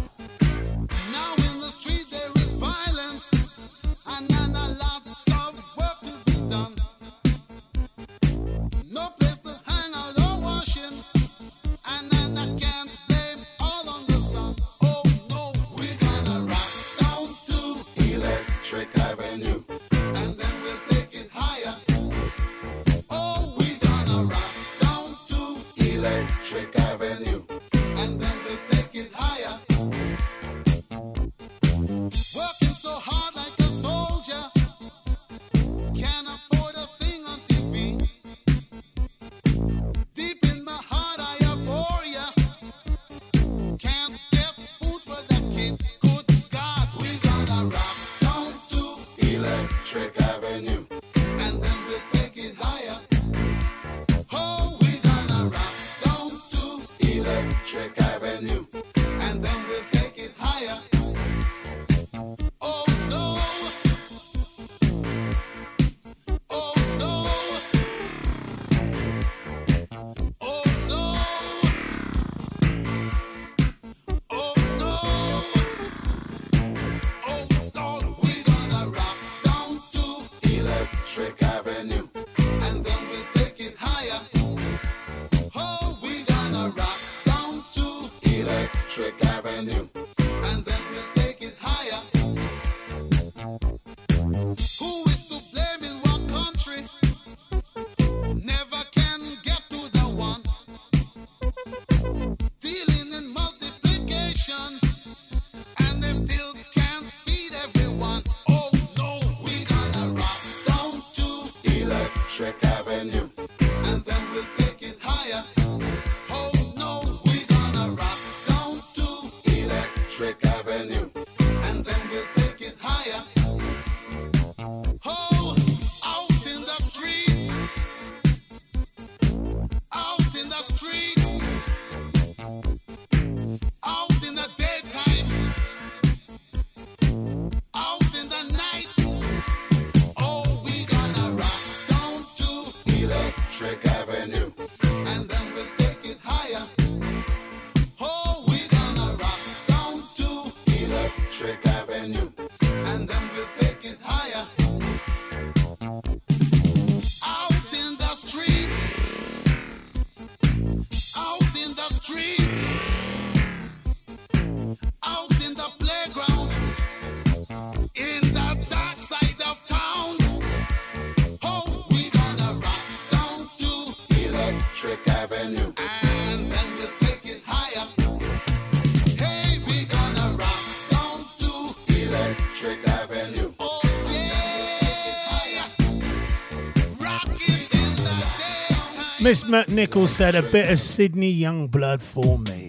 S11: Miss McNichol said, a bit of Sydney Youngblood for me.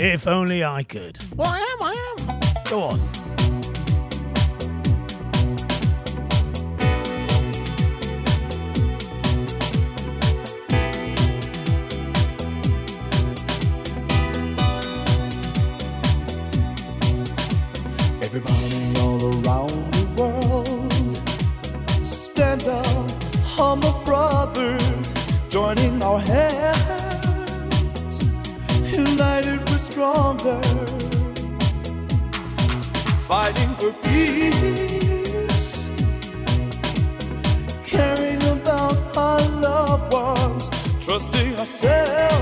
S3: If only I could. Well, I am, I am. Go on.
S7: Everybody all around the world, stand up, humble brothers, joining our hands. United we're stronger, fighting for peace, caring about our loved ones, trusting ourselves.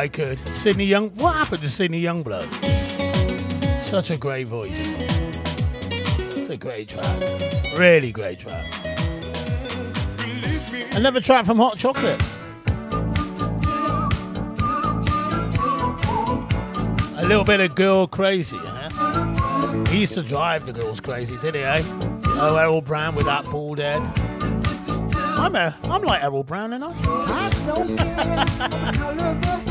S7: I could.
S3: Sydney Young. What happened to Sydney Youngblood? Such a great voice. It's a great track. Really great track. Another track from Hot Chocolate. A little bit of girl crazy, huh? He used to drive the girls crazy, did he, eh? Oh, Errol Brown with that bald head. I'm a, I'm like Errol Brown, and I.
S4: I don't care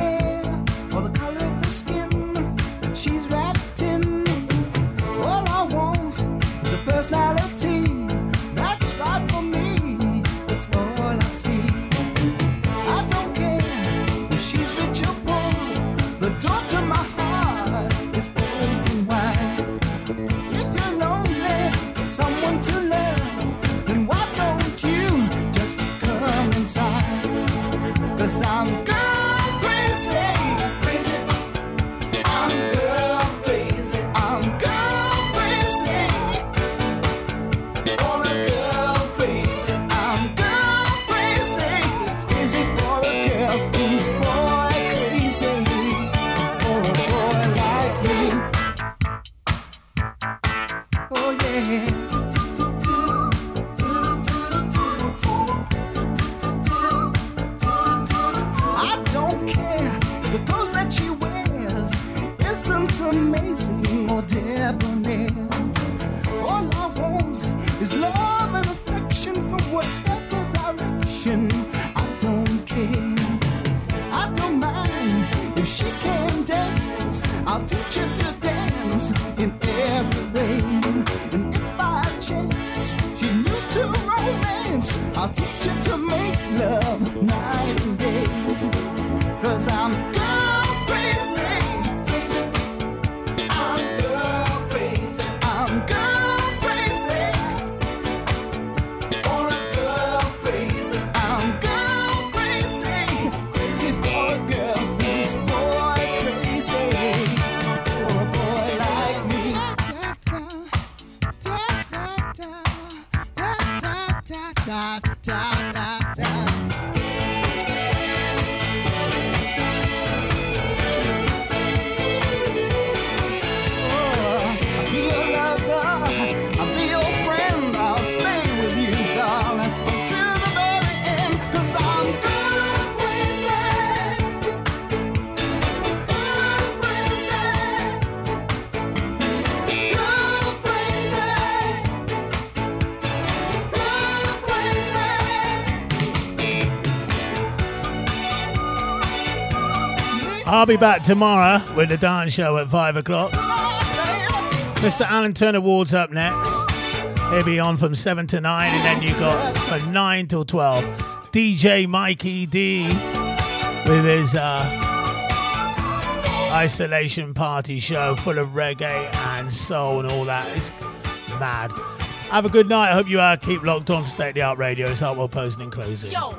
S4: I'll
S13: be
S5: back tomorrow with the dance show at 5 o'clock. Mr. Alan Turner Ward's up next. He'll be on from 7 to 9, and then you've got from 9 till 12. DJ Mikey D with his uh, isolation party show full of reggae and soul and all that. It's mad. Have a good night. I hope you uh, keep locked on to State the Art Radio. It's Artwell Posing and Closing.
S14: Yo.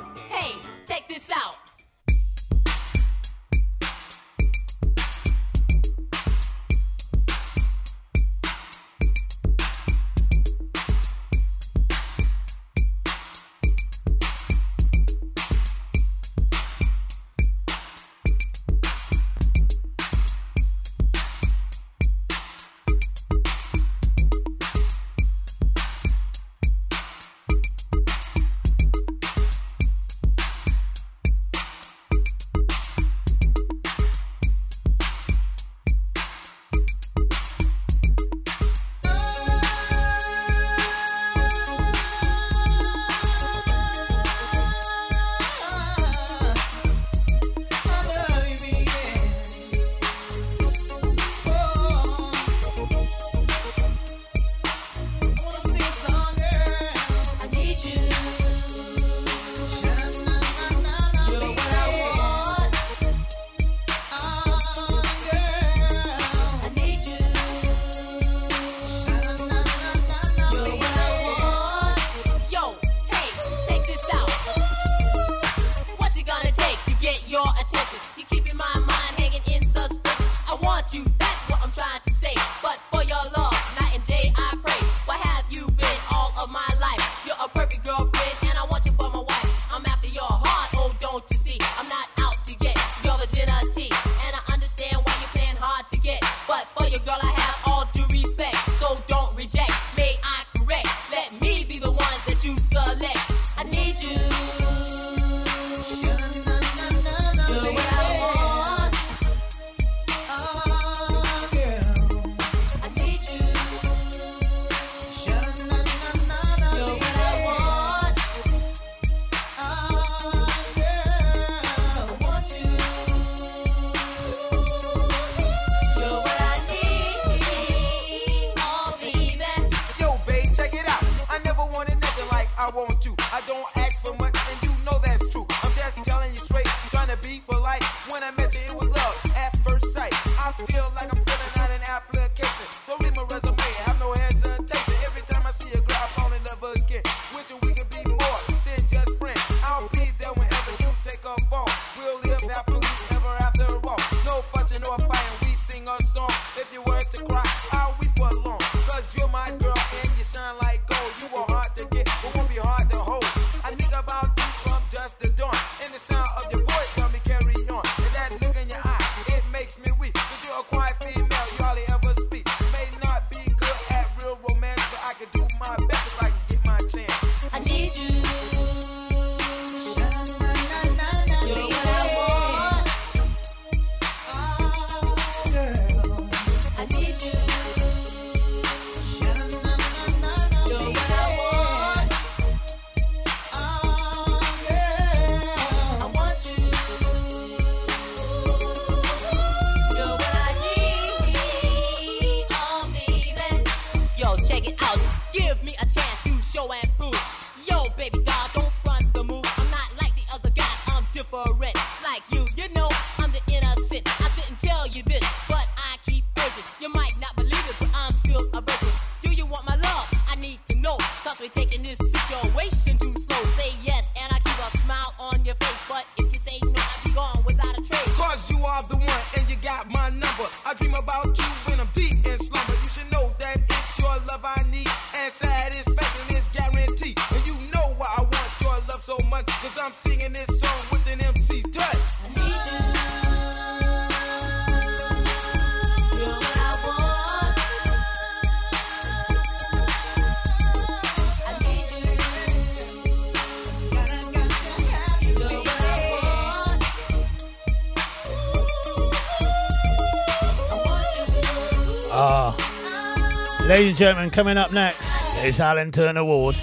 S5: Ladies and gentlemen, coming up next is Alan Turner Ward.